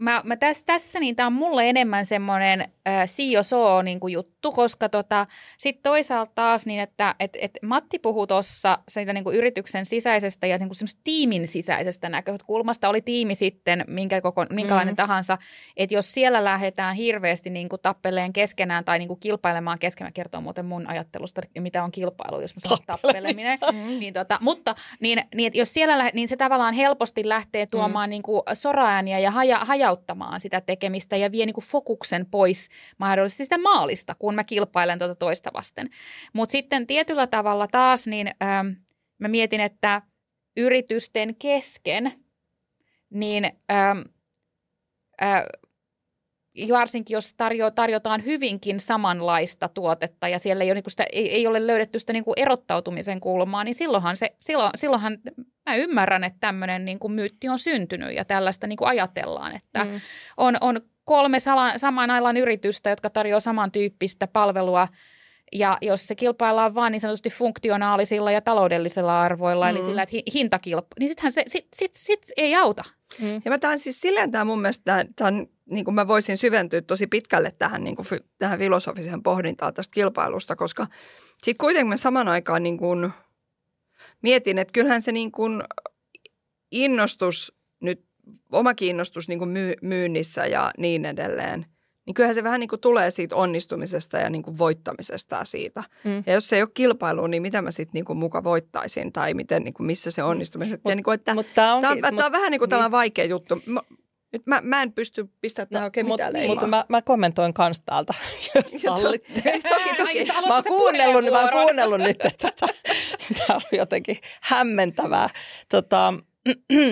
mä, mä tässä, tässä niin tämä on mulle enemmän semmoinen äh, CSO niin kuin juttu, koska tota, sitten toisaalta taas niin, että et, et Matti puhuu tuossa siitä niin kuin yrityksen sisäisestä ja niin kuin tiimin sisäisestä näkökulmasta, oli tiimi sitten minkä koko, minkälainen mm. tahansa, että jos siellä lähdetään hirveästi niin kuin tappeleen keskenään tai niin kuin kilpailemaan keskenään, kertoo muuten mun ajattelusta, mitä on kilpailu, jos mä sanon tappeleminen, mm. niin tota, mutta niin, niin, että jos siellä, niin se tavallaan helposti lähtee tuomaan mm. niin kuin soraääniä ja haja, hajauttamaan sitä tekemistä ja vie niin kuin fokuksen pois mahdollisesti sitä maalista, kun mä kilpailen tuota toista vasten. Mutta sitten tietyllä tavalla taas, niin ähm, mä mietin, että yritysten kesken, niin ähm, äh, varsinkin jos tarjo, tarjotaan hyvinkin samanlaista tuotetta ja siellä ei ole, niin sitä, ei, ei ole löydetty sitä niin kuin erottautumisen kulmaa, niin silloinhan, se, silloin, silloinhan mä ymmärrän, että tämmöinen niin kuin myytti on syntynyt ja tällaista niin kuin ajatellaan, että mm. on, on kolme sala, saman alan yritystä, jotka tarjoaa samantyyppistä palvelua ja jos se kilpaillaan vain niin sanotusti funktionaalisilla ja taloudellisilla arvoilla, mm. eli sillä, että hinta kilpa, niin sittenhän se sit, sit, sit ei auta. Mm. Ja mä tämän siis silleen tämä mun mielestä, tämän, niin kuin mä voisin syventyä tosi pitkälle tähän, niin kuin, tähän filosofiseen pohdintaan tästä kilpailusta, koska sitten kuitenkin mä saman aikaan niin kuin mietin, että kyllähän se niin kuin innostus oma kiinnostus niin kuin myy- myynnissä ja niin edelleen, niin kyllähän se vähän niin kuin tulee siitä onnistumisesta ja niin kuin voittamisesta siitä. Mm. Ja jos se ei ole kilpailu, niin mitä mä sitten niin muka voittaisin tai miten, niin kuin missä se onnistuminen. Mut, niin kuin, että mut tämä on, mut, on vähän niin kuin niin. vaikea juttu. Nyt mä, mä en pysty pistämään tähän no, oikein mut, mitään Mutta mä, mä kommentoin kans täältä, (laughs) jos sallitte. (laughs) toki, toki. Mä oon kuunnellut, mä oon kuunnellut nyt, (laughs) että tämä on jotenkin hämmentävää. Tota, (clears throat)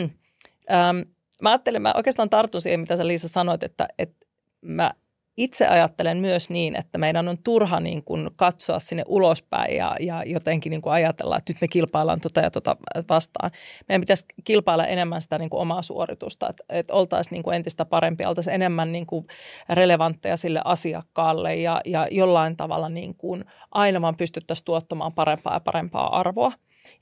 ähm, mä ajattelin, mä oikeastaan tartun siihen, mitä sä Liisa sanoit, että, että mä itse ajattelen myös niin, että meidän on turha niin kuin katsoa sinne ulospäin ja, ja jotenkin niin kuin ajatella, että nyt me kilpaillaan tuota ja tuota vastaan. Meidän pitäisi kilpailla enemmän sitä niin kuin omaa suoritusta, että, että oltaisiin niin kuin entistä parempi, oltaisiin enemmän niin kuin relevantteja sille asiakkaalle ja, ja jollain tavalla niin kuin aina vaan pystyttäisiin tuottamaan parempaa ja parempaa arvoa.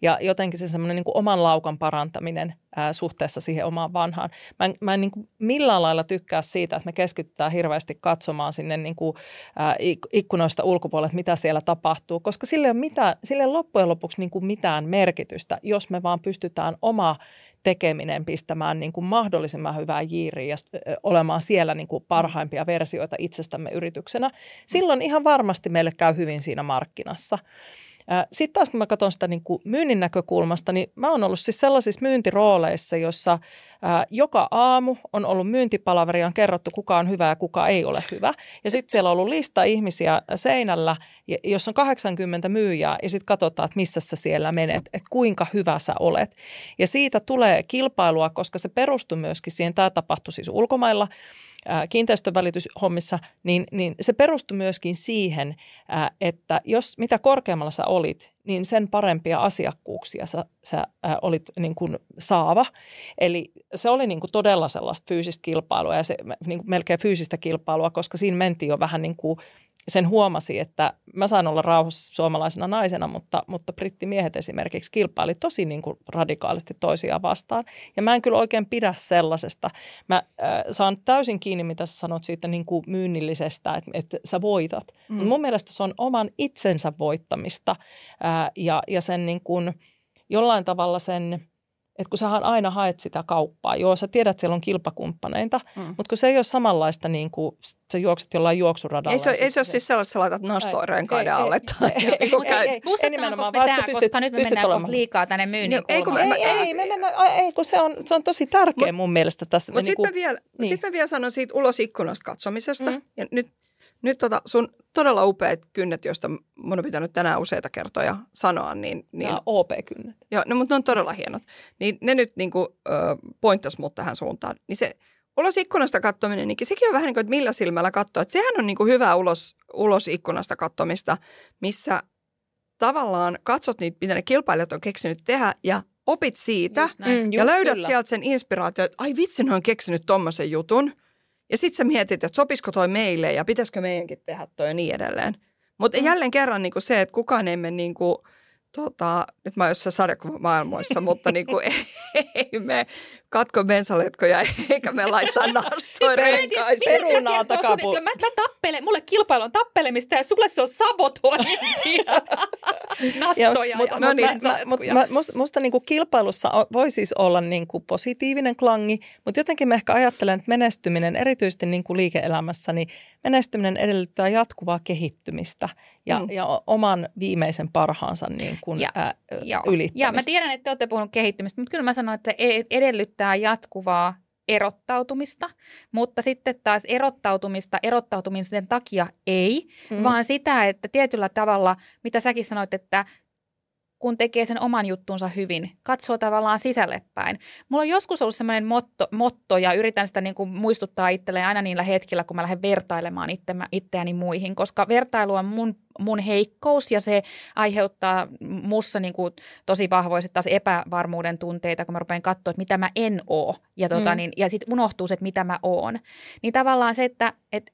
Ja jotenkin se semmoinen niin oman laukan parantaminen ää, suhteessa siihen omaan vanhaan. Mä en, mä en niin kuin millään lailla tykkää siitä, että me keskitytään hirveästi katsomaan sinne niin kuin, ää, ikkunoista ulkopuolelle, että mitä siellä tapahtuu, koska sille ei ole, mitään, sille loppujen lopuksi niin kuin mitään merkitystä, jos me vaan pystytään oma tekeminen pistämään niin kuin mahdollisimman hyvää jiiriä ja olemaan siellä niin kuin parhaimpia versioita itsestämme yrityksenä. Silloin ihan varmasti meille käy hyvin siinä markkinassa. Sitten taas kun mä katson sitä niin kuin myynnin näkökulmasta, niin mä oon ollut siis sellaisissa myyntirooleissa, jossa joka aamu on ollut myyntipalaveri, on kerrottu kuka on hyvä ja kuka ei ole hyvä. Ja sitten siellä on ollut lista ihmisiä seinällä, jos on 80 myyjää ja sitten katsotaan, että missä sä siellä menet, että kuinka hyvä sä olet. Ja siitä tulee kilpailua, koska se perustuu myöskin siihen, tämä tapahtui siis ulkomailla, kiinteistövälityshommissa, niin, niin se perustui myöskin siihen, että jos mitä korkeammalla sä olit, niin sen parempia asiakkuuksia sä, sä olit niin kuin saava. Eli se oli niin kuin todella sellaista fyysistä kilpailua ja se niin kuin melkein fyysistä kilpailua, koska siinä mentiin jo vähän niin kuin sen huomasi, että mä saan olla rauhassa suomalaisena naisena, mutta, mutta brittimiehet esimerkiksi kilpaili tosi niin kuin radikaalisti toisiaan vastaan. Ja mä en kyllä oikein pidä sellaisesta. Mä äh, saan täysin kiinni, mitä sä sanot siitä niin kuin myynnillisestä, että, että sä voitat. Mm. mun mielestä se on oman itsensä voittamista äh, ja, ja sen niin kuin, jollain tavalla sen – että kun sähän aina haet sitä kauppaa, joo sä tiedät, että siellä on kilpakumppaneita, mm. mutta kun se ei ole samanlaista niin kuin sä juokset jollain juoksuradalla. Ei se, ei se ole siis sellaista, että sä laitat renkaiden alle. Tai, ei, ei, ei, ei, ei nimenomaan, pystyt, koska nyt me mennään olemaan. liikaa tänne myynnin niin, ei, kun, ei, ei, me mennään, ei, kun se on, se on tosi tärkeä mun mielestä tässä. Mutta sitten niin mä, vielä, niin. mä vielä sanon siitä ulos ikkunasta katsomisesta. Mm. Ja nyt nyt tota, sun todella upeat kynnet, joista mun on pitänyt tänään useita kertoja sanoa. Niin, niin, Nämä OP-kynnet. Joo, no, mutta ne on todella hienot. Niin ne nyt niin kuin, pointtas mut tähän suuntaan. Niin se ulos ikkunasta katsominen, niin sekin on vähän niin kuin, että millä silmällä katsoa. Että sehän on niin kuin hyvää ulos, ulos ikkunasta katsomista, missä tavallaan katsot niitä, mitä ne kilpailijat on keksinyt tehdä ja opit siitä mm, ja löydät kyllä. sieltä sen inspiraatio, että ai vitsi, ne on keksinyt tommosen jutun – ja sitten sä mietit, että sopisiko toi meille ja pitäisikö meidänkin tehdä toi ja niin edelleen. Mutta mm. jälleen kerran niin kuin se, että kukaan ei mene niin kuin, tota, nyt mä oon jossain sarjakuvamaailmoissa, (laughs) mutta niin kuin, (laughs) ei, ei me katko bensaletkoja (laughs) eikä me laittaa nastoja renkaisiin. Perunaa takapu. Mä, mä tappelen, mulle kilpailu on tappelemista ja sulle se on sabotointia. (laughs) nastoja ja, mutta, no niin, mä, mä, mä, musta, musta niin kuin kilpailussa voi siis olla niin kuin positiivinen klangi, mutta jotenkin mä ehkä ajattelen, että menestyminen erityisesti niin kuin liike-elämässä, niin menestyminen edellyttää jatkuvaa kehittymistä ja, mm. ja oman viimeisen parhaansa niin kuin, ja, ää, ylittämistä. Ja mä tiedän, että te olette puhunut kehittymistä, mutta kyllä mä sanon, että e- edellyttää jatkuvaa erottautumista, mutta sitten taas erottautumista erottautumisen takia ei, mm. vaan sitä, että tietyllä tavalla, mitä säkin sanoit, että kun tekee sen oman juttunsa hyvin, katsoo tavallaan sisälle päin. Mulla on joskus ollut semmoinen motto, motto ja yritän sitä niin kuin muistuttaa itselleen aina niillä hetkillä, kun mä lähden vertailemaan itseäni muihin, koska vertailu on mun, mun heikkous ja se aiheuttaa mussa niin kuin tosi vahvoiset taas epävarmuuden tunteita, kun mä rupean katsoa, että mitä mä en oo ja, tota, mm. niin, ja sitten unohtuu se, että mitä mä oon. Niin tavallaan se, että, että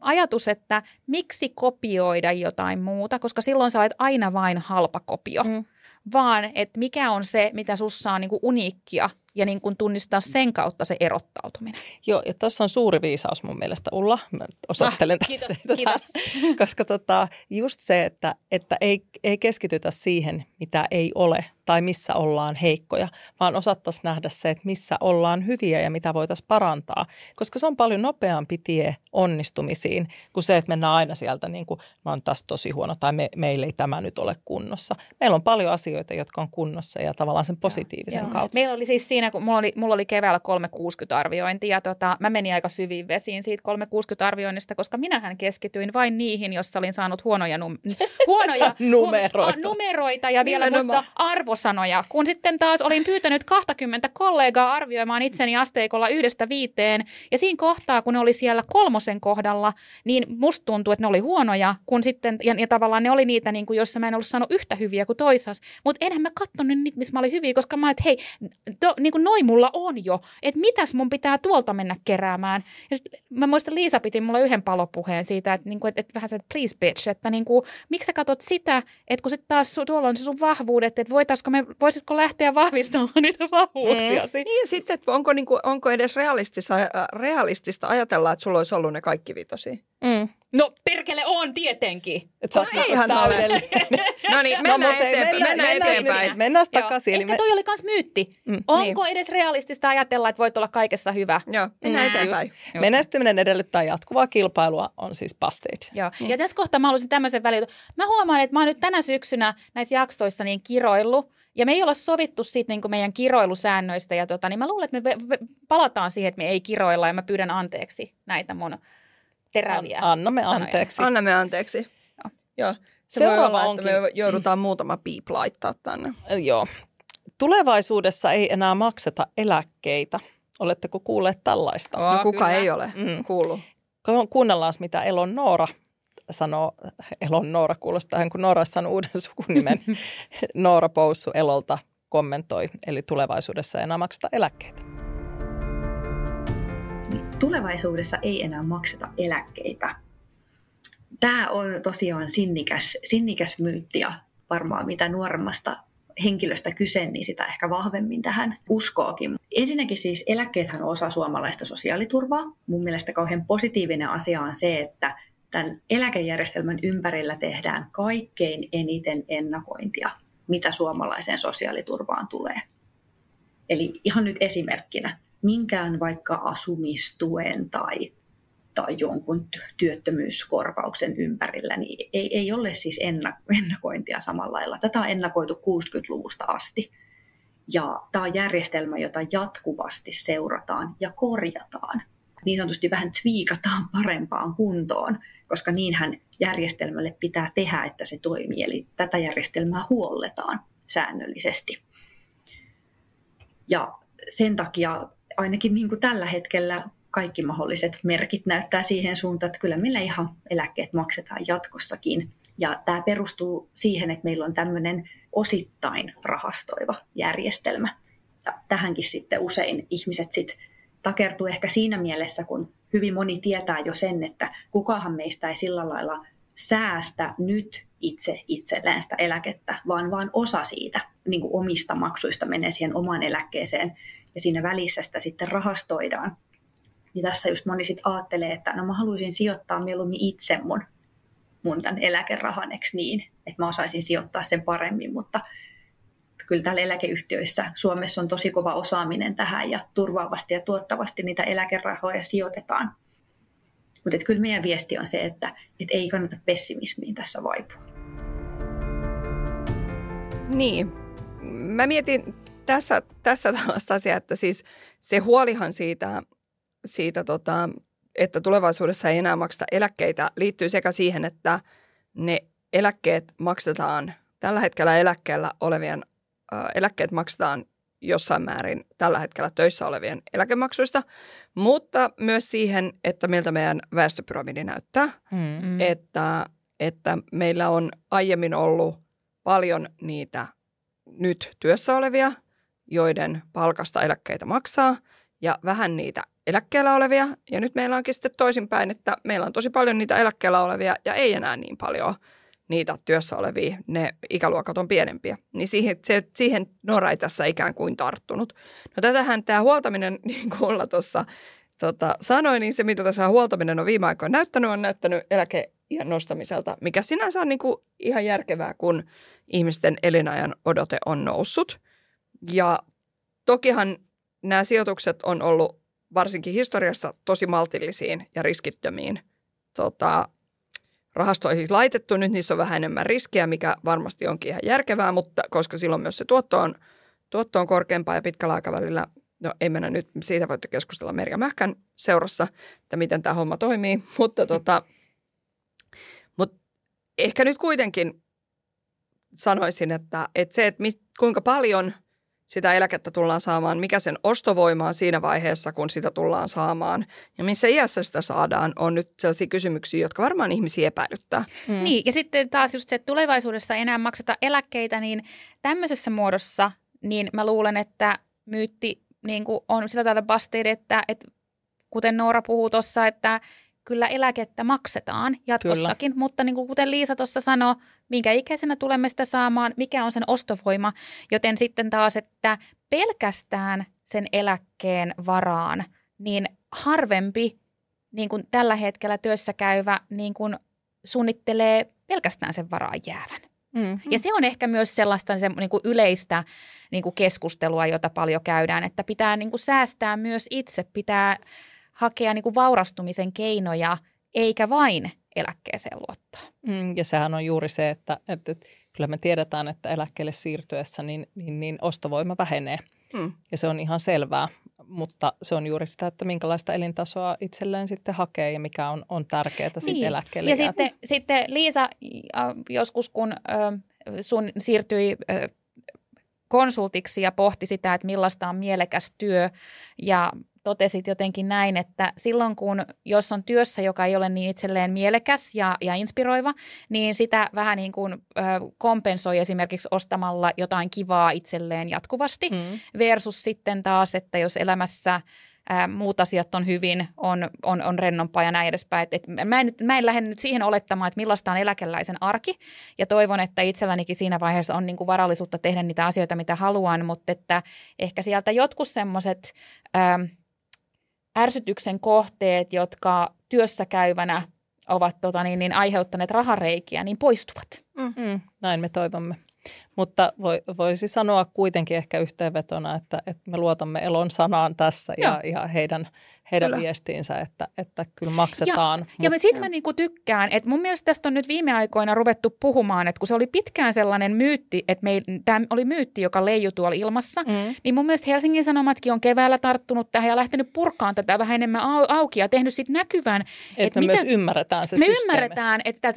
ajatus, että miksi kopioida jotain muuta, koska silloin sä olet aina vain halpa kopio, mm. vaan että mikä on se, mitä sussa on niin kuin uniikkia ja niin kuin tunnistaa sen kautta se erottautuminen. Joo, ja tuossa on suuri viisaus mun mielestä, Ulla. Mä osoittelen ah, kiitos, tätä, kiitos. (laughs) Koska tota, just se, että, että ei, ei keskitytä siihen, mitä ei ole tai missä ollaan heikkoja, vaan osattaisiin nähdä se, että missä ollaan hyviä ja mitä voitaisiin parantaa. Koska se on paljon nopeampi tie onnistumisiin kuin se, että mennään aina sieltä niin kuin mä oon tässä tosi huono tai me, meillä ei tämä nyt ole kunnossa. Meillä on paljon asioita, jotka on kunnossa ja tavallaan sen positiivisen Joo. kautta. Meillä oli siis siinä, kun mulla oli, mulla oli keväällä 360 arviointi ja tota, mä menin aika syviin vesiin siitä 360 arvioinnista, koska minähän keskityin vain niihin, jossa olin saanut huonoja, num- (laughs) huonoja numeroita. Hu- numeroita ja vielä musta arvos arvosanoja, kun sitten taas olin pyytänyt 20 kollegaa arvioimaan itseni asteikolla yhdestä viiteen. Ja siinä kohtaa, kun ne oli siellä kolmosen kohdalla, niin musta tuntui, että ne oli huonoja, kun sitten, ja, ja tavallaan ne oli niitä, niin kuin, joissa mä en ollut saanut yhtä hyviä kuin toisas. Mutta enhän mä katsonut niitä, missä mä olin hyviä, koska mä että hei, to, niin kuin noin mulla on jo, että mitäs mun pitää tuolta mennä keräämään. Ja sit, mä muistan, Liisa piti mulle yhden palopuheen siitä, että, niin kuin, että, että vähän se, että please bitch, että niin kuin, miksi sä katsot sitä, että kun sitten taas tuolla on se sun vahvuudet, että voitaisiko me, voisitko lähteä vahvistamaan niitä vahvuuksia? Mm. Niin ja sitten, että onko, niin kuin, onko edes realistista, realistista ajatella, että sulla olisi ollut ne kaikki vitosi? Mm. No perkele on tietenkin. Et sä no, ihan (laughs) no niin, mennään, no, eteenpäin. Mennään, mennään eteenpäin. Mennään takaisin. Ehkä toi oli myös myytti. Mm. Onko niin. edes realistista ajatella, että voit olla kaikessa hyvä? Joo, mennään mm. eteenpäin. Menestyminen edellyttää jatkuvaa kilpailua, on siis busted. Joo, mm. ja tässä kohtaa mä haluaisin tämmöisen välillä. Mä huomaan, että mä oon nyt tänä syksynä näissä jaksoissa niin kiroillut, ja me ei olla sovittu siitä niin kuin meidän kiroilusäännöistä, ja tota, niin mä luulen, että me palataan siihen, että me ei kiroilla, ja mä pyydän anteeksi näitä mun teräviä An, Annamme sanoja. anteeksi. Annamme anteeksi. Joo. Joo. Se Seuraava voi olla, onkin... että me joudutaan muutama piip laittaa tänne. Joo. Tulevaisuudessa ei enää makseta eläkkeitä. Oletteko kuulleet tällaista? Oh, no kuka kyllä. ei ole mm. kuullut. Kuunnellaan, mitä Elon Noora sanoo. Elon Noora kuulostaa, kun Noora sanoo uuden (laughs) sukunimen. Noora Poussu Elolta kommentoi, eli tulevaisuudessa ei enää makseta eläkkeitä tulevaisuudessa ei enää makseta eläkkeitä. Tämä on tosiaan sinnikäs, sinnikäs myytti ja varmaan mitä nuoremmasta henkilöstä kyse, niin sitä ehkä vahvemmin tähän uskookin. Ensinnäkin siis eläkkeethän on osa suomalaista sosiaaliturvaa. Mun mielestä kauhean positiivinen asia on se, että tämän eläkejärjestelmän ympärillä tehdään kaikkein eniten ennakointia, mitä suomalaiseen sosiaaliturvaan tulee. Eli ihan nyt esimerkkinä minkään vaikka asumistuen tai, tai jonkun työttömyyskorvauksen ympärillä, niin ei, ei ole siis ennakointia samalla lailla. Tätä on ennakoitu 60-luvusta asti. Ja tämä on järjestelmä, jota jatkuvasti seurataan ja korjataan. Niin sanotusti vähän twiikataan parempaan kuntoon, koska niinhän järjestelmälle pitää tehdä, että se toimii. Eli tätä järjestelmää huolletaan säännöllisesti. Ja sen takia ainakin niin kuin tällä hetkellä kaikki mahdolliset merkit näyttää siihen suuntaan, että kyllä meillä ihan eläkkeet maksetaan jatkossakin. Ja tämä perustuu siihen, että meillä on tämmöinen osittain rahastoiva järjestelmä. Ja tähänkin sitten usein ihmiset sit takertuu ehkä siinä mielessä, kun hyvin moni tietää jo sen, että kukahan meistä ei sillä lailla säästä nyt itse itselleen sitä eläkettä, vaan vain osa siitä niin kuin omista maksuista menee siihen omaan eläkkeeseen ja siinä välissä sitä sitten rahastoidaan. Niin tässä just moni sitten ajattelee, että no mä haluaisin sijoittaa mieluummin itse mun, mun tämän eläkerahan, niin? Että mä osaisin sijoittaa sen paremmin, mutta kyllä täällä eläkeyhtiöissä Suomessa on tosi kova osaaminen tähän ja turvaavasti ja tuottavasti niitä eläkerahoja sijoitetaan. Mutta kyllä meidän viesti on se, että et ei kannata pessimismiin tässä vaipua. Niin. Mä mietin tässä, tässä tällaista asiaa, että siis se huolihan siitä, siitä tota, että tulevaisuudessa ei enää makseta eläkkeitä, liittyy sekä siihen, että ne eläkkeet maksetaan, tällä hetkellä eläkkeellä olevien eläkkeet maksetaan jossain määrin tällä hetkellä töissä olevien eläkemaksuista, mutta myös siihen, että miltä meidän väestöpyramidi näyttää. Mm. Että, että meillä on aiemmin ollut paljon niitä nyt työssä olevia – joiden palkasta eläkkeitä maksaa, ja vähän niitä eläkkeellä olevia. Ja nyt meillä onkin sitten toisinpäin, että meillä on tosi paljon niitä eläkkeellä olevia ja ei enää niin paljon niitä työssä olevia, ne ikäluokat on pienempiä. Niin siihen, se, siihen Nora ei tässä ikään kuin tarttunut. No tätähän tämä huoltaminen, (laughs) niin kuin Ulla tuossa tota, sanoi, niin se mitä tässä huoltaminen on viime aikoina näyttänyt, on näyttänyt eläke nostamiselta, mikä sinänsä on niin kuin ihan järkevää, kun ihmisten elinajan odote on noussut – ja tokihan nämä sijoitukset on ollut varsinkin historiassa tosi maltillisiin ja riskittömiin tota, rahastoihin laitettu. Nyt niissä on vähän enemmän riskiä, mikä varmasti onkin ihan järkevää, mutta koska silloin myös se tuotto on, tuotto on korkeampaa ja pitkällä aikavälillä, no ei mennä nyt, siitä voitte keskustella Merja Mähkän seurassa, että miten tämä homma toimii, (laughs) mutta, tota, mutta ehkä nyt kuitenkin sanoisin, että, että se, että mit, kuinka paljon sitä eläkettä tullaan saamaan, mikä sen ostovoima on siinä vaiheessa, kun sitä tullaan saamaan ja missä iässä sitä saadaan, on nyt sellaisia kysymyksiä, jotka varmaan ihmisiä epäilyttää. Mm. Niin, ja sitten taas just se, että tulevaisuudessa enää makseta eläkkeitä, niin tämmöisessä muodossa, niin mä luulen, että myytti niin kuin on sillä tavalla busted, että, että kuten Noora puhuu tuossa, että kyllä eläkettä maksetaan jatkossakin, kyllä. mutta niin kuin kuten Liisa tuossa sanoi, minkä ikäisenä tulemme sitä saamaan, mikä on sen ostovoima, joten sitten taas, että pelkästään sen eläkkeen varaan, niin harvempi niin kuin tällä hetkellä työssä käyvä niin kuin suunnittelee pelkästään sen varaan jäävän. Mm-hmm. Ja se on ehkä myös sellaista se, niin kuin yleistä niin kuin keskustelua, jota paljon käydään, että pitää niin kuin säästää myös itse, pitää hakea niin kuin vaurastumisen keinoja, eikä vain eläkkeeseen luottaa. Mm, ja sehän on juuri se, että, että, että kyllä me tiedetään, että eläkkeelle siirtyessä niin, niin, niin ostovoima vähenee. Mm. Ja se on ihan selvää, mutta se on juuri sitä, että minkälaista elintasoa itselleen sitten hakee ja mikä on, on tärkeää niin. sitten eläkkeelle. Ja sitten, sitten Liisa joskus, kun sun siirtyi konsultiksi ja pohti sitä, että millaista on mielekäs työ ja totesit jotenkin näin, että silloin kun, jos on työssä, joka ei ole niin itselleen mielekäs ja, ja inspiroiva, niin sitä vähän niin kuin ö, kompensoi esimerkiksi ostamalla jotain kivaa itselleen jatkuvasti, mm. versus sitten taas, että jos elämässä ää, muut asiat on hyvin, on, on, on rennompaa ja näin edespäin. Et, et mä, en nyt, mä en lähde nyt siihen olettamaan, että millaista on eläkeläisen arki ja toivon, että itsellänikin siinä vaiheessa on niinku varallisuutta tehdä niitä asioita, mitä haluan, mutta että ehkä sieltä jotkut semmoiset ärsytyksen kohteet, jotka työssä käyvänä ovat tota, niin, niin, aiheuttaneet rahareikiä, niin poistuvat. Mm. Mm, näin me toivomme. Mutta voi, voisi sanoa kuitenkin ehkä yhteenvetona, että, että me luotamme Elon sanaan tässä ja, ja heidän heidän kyllä. viestiinsä, että, että kyllä maksetaan. Ja, mutta... ja siitä mä niinku tykkään, että mun mielestä tästä on nyt viime aikoina ruvettu puhumaan, että kun se oli pitkään sellainen myytti, että tämä oli myytti, joka leijui tuolla ilmassa, mm. niin mun mielestä Helsingin Sanomatkin on keväällä tarttunut tähän ja lähtenyt purkaan tätä vähän enemmän auki ja tehnyt sitten näkyvän. Että et me mitä, myös ymmärretään se Me systeemi. ymmärretään, että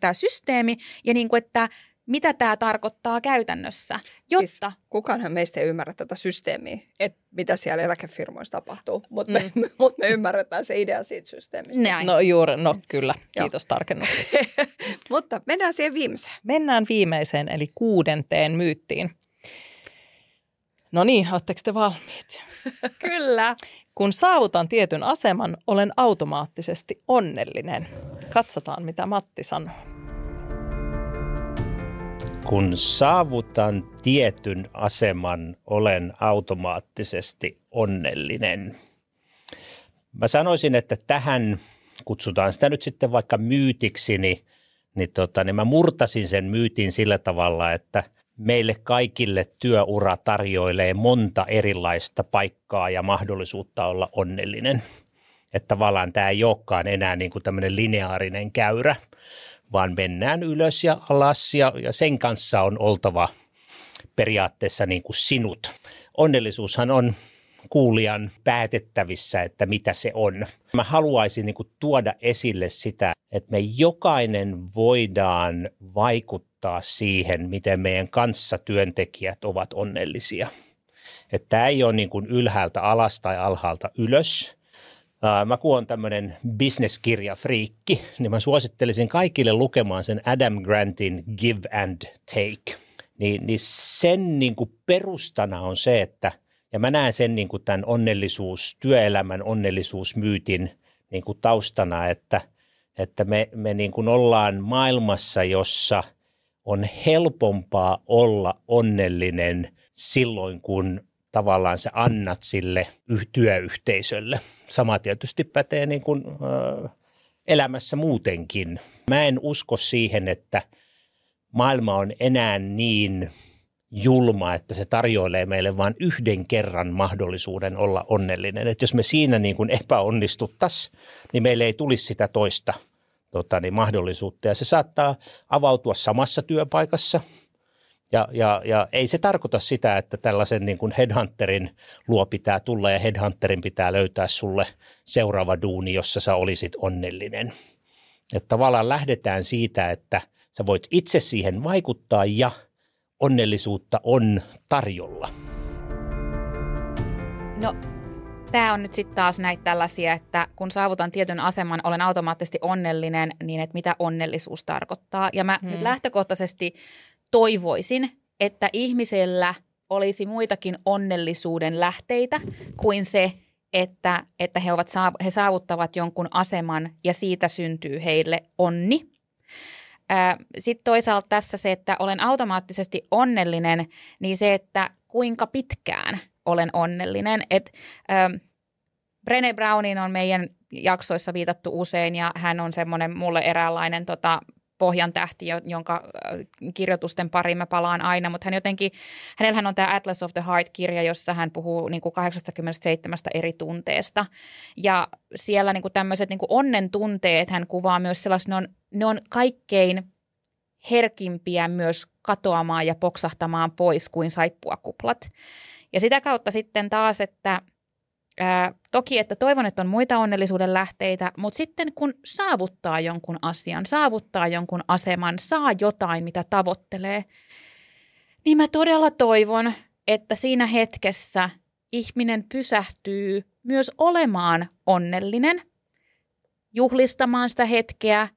tämä systeemi ja niin kuin, että mitä tämä tarkoittaa käytännössä, jotta... Siis kukaanhan meistä ei ymmärrä tätä systeemiä, että mitä siellä eläkefirmoissa tapahtuu, mutta me, mm. (laughs) mut me ymmärretään se idea siitä systeemistä. Näin. No juuri, no kyllä, kiitos tarkennuksesta. (laughs) mutta mennään siihen viimeiseen. Mennään viimeiseen, eli kuudenteen myyttiin. No niin, oletteko te valmiit? (laughs) kyllä. Kun saavutan tietyn aseman, olen automaattisesti onnellinen. Katsotaan, mitä Matti sanoo kun saavutan tietyn aseman, olen automaattisesti onnellinen. Mä sanoisin, että tähän kutsutaan sitä nyt sitten vaikka myytiksi, niin, niin, tota, niin mä murtasin sen myytin sillä tavalla, että meille kaikille työura tarjoilee monta erilaista paikkaa ja mahdollisuutta olla onnellinen. Että tavallaan tämä ei olekaan enää niin kuin tämmöinen lineaarinen käyrä, vaan mennään ylös ja alas ja, ja sen kanssa on oltava periaatteessa niin kuin sinut. Onnellisuushan on kuulijan päätettävissä, että mitä se on. Mä haluaisin niin kuin tuoda esille sitä, että me jokainen voidaan vaikuttaa siihen, miten meidän kanssa työntekijät ovat onnellisia. Että tämä ei ole niin kuin ylhäältä alas tai alhaalta ylös, mä kun on tämmöinen bisneskirjafriikki, niin mä suosittelisin kaikille lukemaan sen Adam Grantin Give and Take. Niin, niin sen niin kuin perustana on se, että, ja mä näen sen niin kuin tämän onnellisuus, työelämän onnellisuusmyytin niin kuin taustana, että, että me, me niin kuin ollaan maailmassa, jossa on helpompaa olla onnellinen silloin, kun tavallaan sä annat sille työyhteisölle. Sama tietysti pätee niin kuin, ö, elämässä muutenkin. Mä en usko siihen, että maailma on enää niin julma, että se tarjoilee meille vain yhden kerran mahdollisuuden olla onnellinen. Että jos me siinä niin kuin epäonnistuttaisiin, niin meille ei tulisi sitä toista tota, niin mahdollisuutta. Ja se saattaa avautua samassa työpaikassa – ja, ja, ja ei se tarkoita sitä, että tällaisen niin kuin headhunterin luo pitää tulla ja headhunterin pitää löytää sulle seuraava duuni, jossa sä olisit onnellinen. Että tavallaan lähdetään siitä, että Sä voit itse siihen vaikuttaa ja onnellisuutta on tarjolla. No tämä on nyt sitten taas näitä tällaisia, että kun saavutan tietyn aseman, olen automaattisesti onnellinen, niin että mitä onnellisuus tarkoittaa. Ja mä hmm. nyt lähtökohtaisesti toivoisin, että ihmisellä olisi muitakin onnellisuuden lähteitä kuin se, että, että he, ovat, he saavuttavat jonkun aseman ja siitä syntyy heille onni. Sitten toisaalta tässä se, että olen automaattisesti onnellinen, niin se, että kuinka pitkään olen onnellinen. Et, ähm, Brené Brownin on meidän jaksoissa viitattu usein ja hän on semmoinen mulle eräänlainen tota, pohjan tähti, jonka kirjoitusten pariin mä palaan aina, mutta hän jotenkin, hänellähän on tämä Atlas of the Heart-kirja, jossa hän puhuu niin kuin 87 eri tunteesta. Ja siellä niin kuin tämmöiset niin kuin onnen tunteet hän kuvaa myös sellaiset, ne on, ne on kaikkein herkimpiä myös katoamaan ja poksahtamaan pois kuin saippuakuplat. Ja sitä kautta sitten taas, että ää, toki, että toivon, että on muita onnellisuuden lähteitä, mutta sitten kun saavuttaa jonkun asian, saavuttaa jonkun aseman, saa jotain, mitä tavoittelee, niin mä todella toivon, että siinä hetkessä ihminen pysähtyy myös olemaan onnellinen, juhlistamaan sitä hetkeä,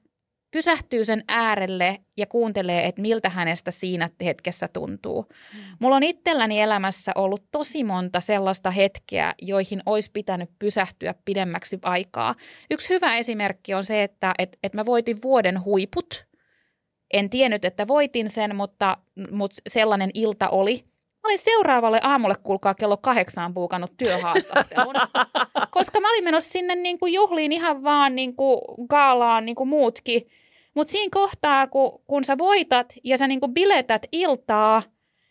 pysähtyy sen äärelle ja kuuntelee, että miltä hänestä siinä hetkessä tuntuu. Mm. Mulla on itselläni elämässä ollut tosi monta sellaista hetkeä, joihin olisi pitänyt pysähtyä pidemmäksi aikaa. Yksi hyvä esimerkki on se, että et, et mä voitin vuoden huiput. En tiennyt, että voitin sen, mutta, mutta sellainen ilta oli. Mä olin seuraavalle aamulle, kuulkaa, kello kahdeksaan puukannut työhaastattelun, (laughs) koska mä olin menossa sinne niin kuin juhliin ihan vaan niin kuin gaalaan niin kuin muutkin – mutta siinä kohtaa, kun, kun sä voitat ja sä niinku biletät iltaa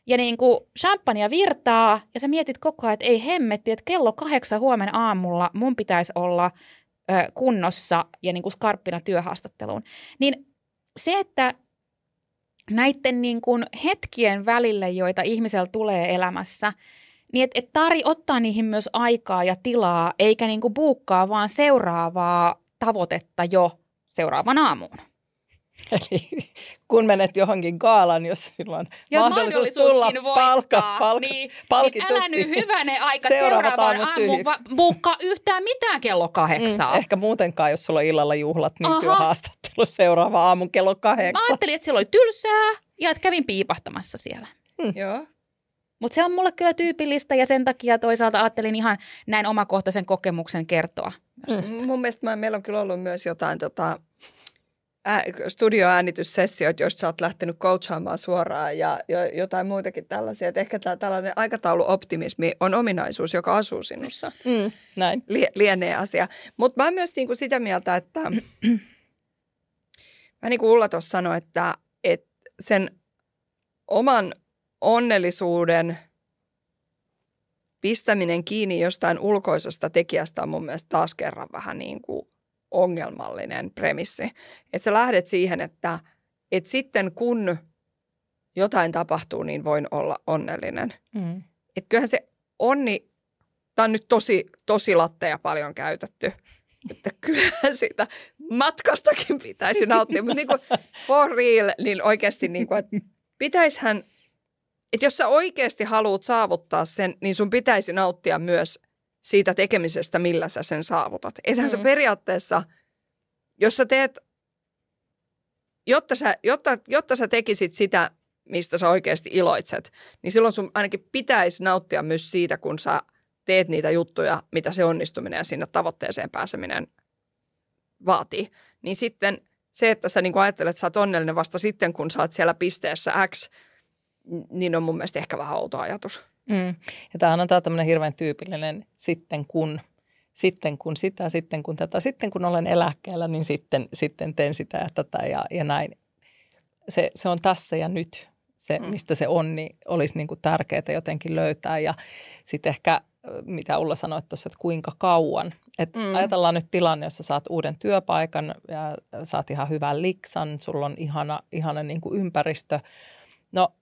ja niinku champagnea virtaa ja sä mietit koko ajan, että ei hemmetti, että kello kahdeksan huomenna aamulla mun pitäisi olla ö, kunnossa ja niinku skarppina työhaastatteluun. Niin se, että näiden niin kuin hetkien välille, joita ihmisellä tulee elämässä, niin että et Tari ottaa niihin myös aikaa ja tilaa, eikä niin kuin buukkaa vaan seuraavaa tavoitetta jo seuraavan aamuun. (laughs) Eli kun menet johonkin gaalan, jos silloin ja mahdollisuus tulla palkka, palk, niin, palkituksi. (laughs) Niin älä nyt hyvänä aika seuraavan aamun va- yhtään mitään kello kahdeksaa. Mm, ehkä muutenkaan, jos sulla on illalla juhlat, niin Aha. työhaastattelu seuraava aamun kello kahdeksan. Mä ajattelin, että siellä oli tylsää ja että kävin piipahtamassa siellä. Hmm. Joo. Mutta se on mulle kyllä tyypillistä ja sen takia toisaalta ajattelin ihan näin omakohtaisen kokemuksen kertoa. Mm. Mun mielestä meillä on kyllä ollut myös jotain tota, ää, studioäänityssessioita, joista sä oot lähtenyt coachaamaan suoraan ja jo, jotain muitakin tällaisia. Että ehkä tämä tällainen aikatauluoptimismi on ominaisuus, joka asuu sinussa. (laughs) Mm, näin. Lie, lienee asia. Mutta mä oon myös niinku sitä mieltä, että (clears throat) mä niin kuin Ulla tuossa sanoi, että, että sen oman onnellisuuden pistäminen kiinni jostain ulkoisesta tekijästä on mun mielestä taas kerran vähän niin kuin ongelmallinen premissi. Että sä lähdet siihen, että, että sitten kun jotain tapahtuu, niin voin olla onnellinen. Mm. Että kyllähän se onni, tämä on nyt tosi, tosi latteja paljon käytetty, että kyllähän sitä matkastakin pitäisi nauttia. Mutta niin kuin for real, niin oikeasti niin kuin, että pitäishän, että jos sä oikeasti haluat saavuttaa sen, niin sun pitäisi nauttia myös – siitä tekemisestä, millä sä sen saavutat. Ethän mm. sä periaatteessa, jos sä teet, jotta sä, jotta, jotta sä tekisit sitä, mistä sä oikeasti iloitset, niin silloin sun ainakin pitäisi nauttia myös siitä, kun sä teet niitä juttuja, mitä se onnistuminen ja sinne tavoitteeseen pääseminen vaatii. Niin sitten se, että sä niin ajattelet, että sä oot onnellinen vasta sitten, kun sä oot siellä pisteessä X, niin on mun mielestä ehkä vähän outo ajatus. Mm. Ja tämähän on tämä tämmöinen hirveän tyypillinen sitten kun, sitten kun sitä, sitten kun tätä, sitten kun olen eläkkeellä, niin sitten, sitten teen sitä ja tätä ja, ja näin. Se, se on tässä ja nyt se, mm. mistä se on, niin olisi niin kuin tärkeää jotenkin löytää. Ja sitten ehkä, mitä Ulla sanoi tuossa, että kuinka kauan. Et mm. Ajatellaan nyt tilanne, jossa saat uuden työpaikan ja saat ihan hyvän liksan, sulla on ihana, ihana niin kuin ympäristö. No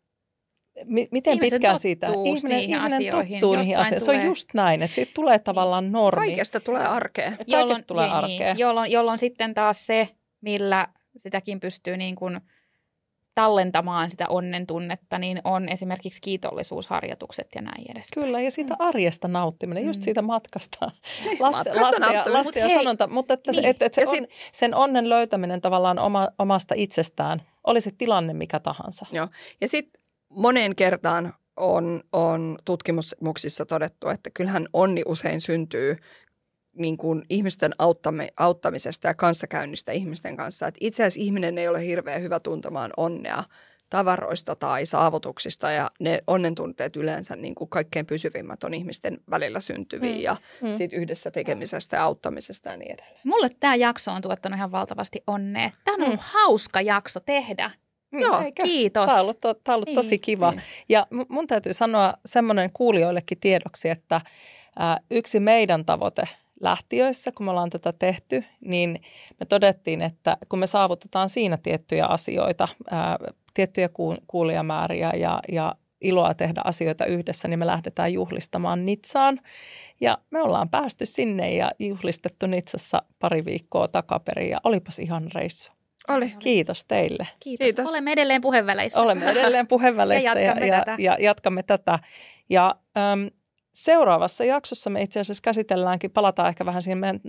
miten ihmisen pitkään siitä? Ihminen, ihminen asioihin, tottuu niihin asioihin. Se on just näin, että siitä tulee tavallaan normi. Kaikesta tulee arkea. Kaikesta jolloin, tulee niin, arkea. Niin, jolloin, jolloin sitten taas se, millä sitäkin pystyy niin kuin tallentamaan sitä onnen tunnetta, niin on esimerkiksi kiitollisuusharjoitukset ja näin edes. Kyllä, ja siitä arjesta nauttiminen, just mm. siitä matkasta. (laughs) Latte, matkasta lattia, lattia Mut sanonta, mutta että, niin. että, että se on, sen onnen löytäminen tavallaan oma, omasta itsestään, oli se tilanne mikä tahansa. Joo, ja sitten moneen kertaan on, on tutkimuksissa todettu, että kyllähän onni usein syntyy niin kuin ihmisten auttame, auttamisesta ja kanssakäynnistä ihmisten kanssa. Että itse asiassa ihminen ei ole hirveän hyvä tuntemaan onnea tavaroista tai saavutuksista ja ne onnentunteet yleensä niin kuin kaikkein pysyvimmät on ihmisten välillä syntyviä mm. ja mm. siitä yhdessä tekemisestä ja auttamisesta ja niin edelleen. Mulle tämä jakso on tuottanut ihan valtavasti onnea. Tämä on ollut mm. hauska jakso tehdä. Mm, Joo, Eikä. kiitos. Tämä on ollut, to, tämä on ollut tosi kiva. Niin. Ja mun täytyy sanoa semmoinen kuulijoillekin tiedoksi, että yksi meidän tavoite lähtiöissä, kun me ollaan tätä tehty, niin me todettiin, että kun me saavutetaan siinä tiettyjä asioita, ää, tiettyjä kuulijamääriä ja, ja iloa tehdä asioita yhdessä, niin me lähdetään juhlistamaan Nitsaan. Ja me ollaan päästy sinne ja juhlistettu Nitsassa pari viikkoa takaperin ja olipas ihan reissu. Oli. Kiitos teille. Kiitos. Kiitos. Olemme edelleen puheväleissä. Olemme edelleen (laughs) puheväleissä ja, jatkamme, ja, tätä. Ja, ja jatkamme tätä. Ja äm, seuraavassa jaksossa me itse asiassa käsitelläänkin, palataan ehkä vähän siihen meidän,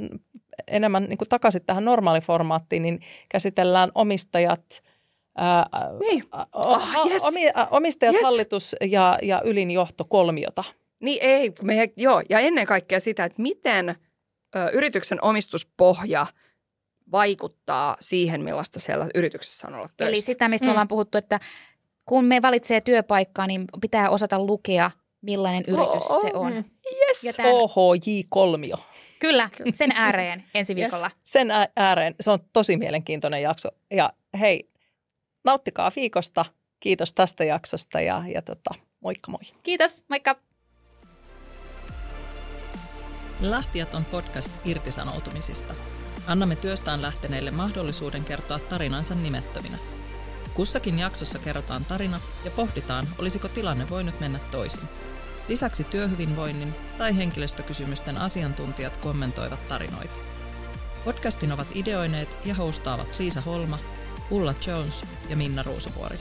enemmän niin kuin takaisin tähän normaaliformaattiin, niin käsitellään omistajat, ää, niin. oh, yes. omi, omistajat, yes. hallitus ja, ja ylinjohto kolmiota. Niin ei, me, joo, ja ennen kaikkea sitä, että miten ö, yrityksen omistuspohja vaikuttaa siihen, millaista siellä yrityksessä on olla töissä. Eli sitä, mistä mm. ollaan puhuttu, että kun me valitsee työpaikkaa, niin pitää osata lukea millainen yritys oh, se on. Yes. Ja tämän... OHJ-kolmio. (laughs) Kyllä, sen ääreen ensi viikolla. Yes. Sen ääreen. Se on tosi mielenkiintoinen jakso. Ja hei, nauttikaa viikosta. Kiitos tästä jaksosta ja, ja tota, moikka moi. Kiitos, moikka. Lähtijät on podcast irtisanoutumisista. Annamme työstään lähteneille mahdollisuuden kertoa tarinansa nimettöminä. Kussakin jaksossa kerrotaan tarina ja pohditaan, olisiko tilanne voinut mennä toisin. Lisäksi työhyvinvoinnin tai henkilöstökysymysten asiantuntijat kommentoivat tarinoita. Podcastin ovat ideoineet ja hostaavat Liisa Holma, Ulla Jones ja Minna Ruusuvuori.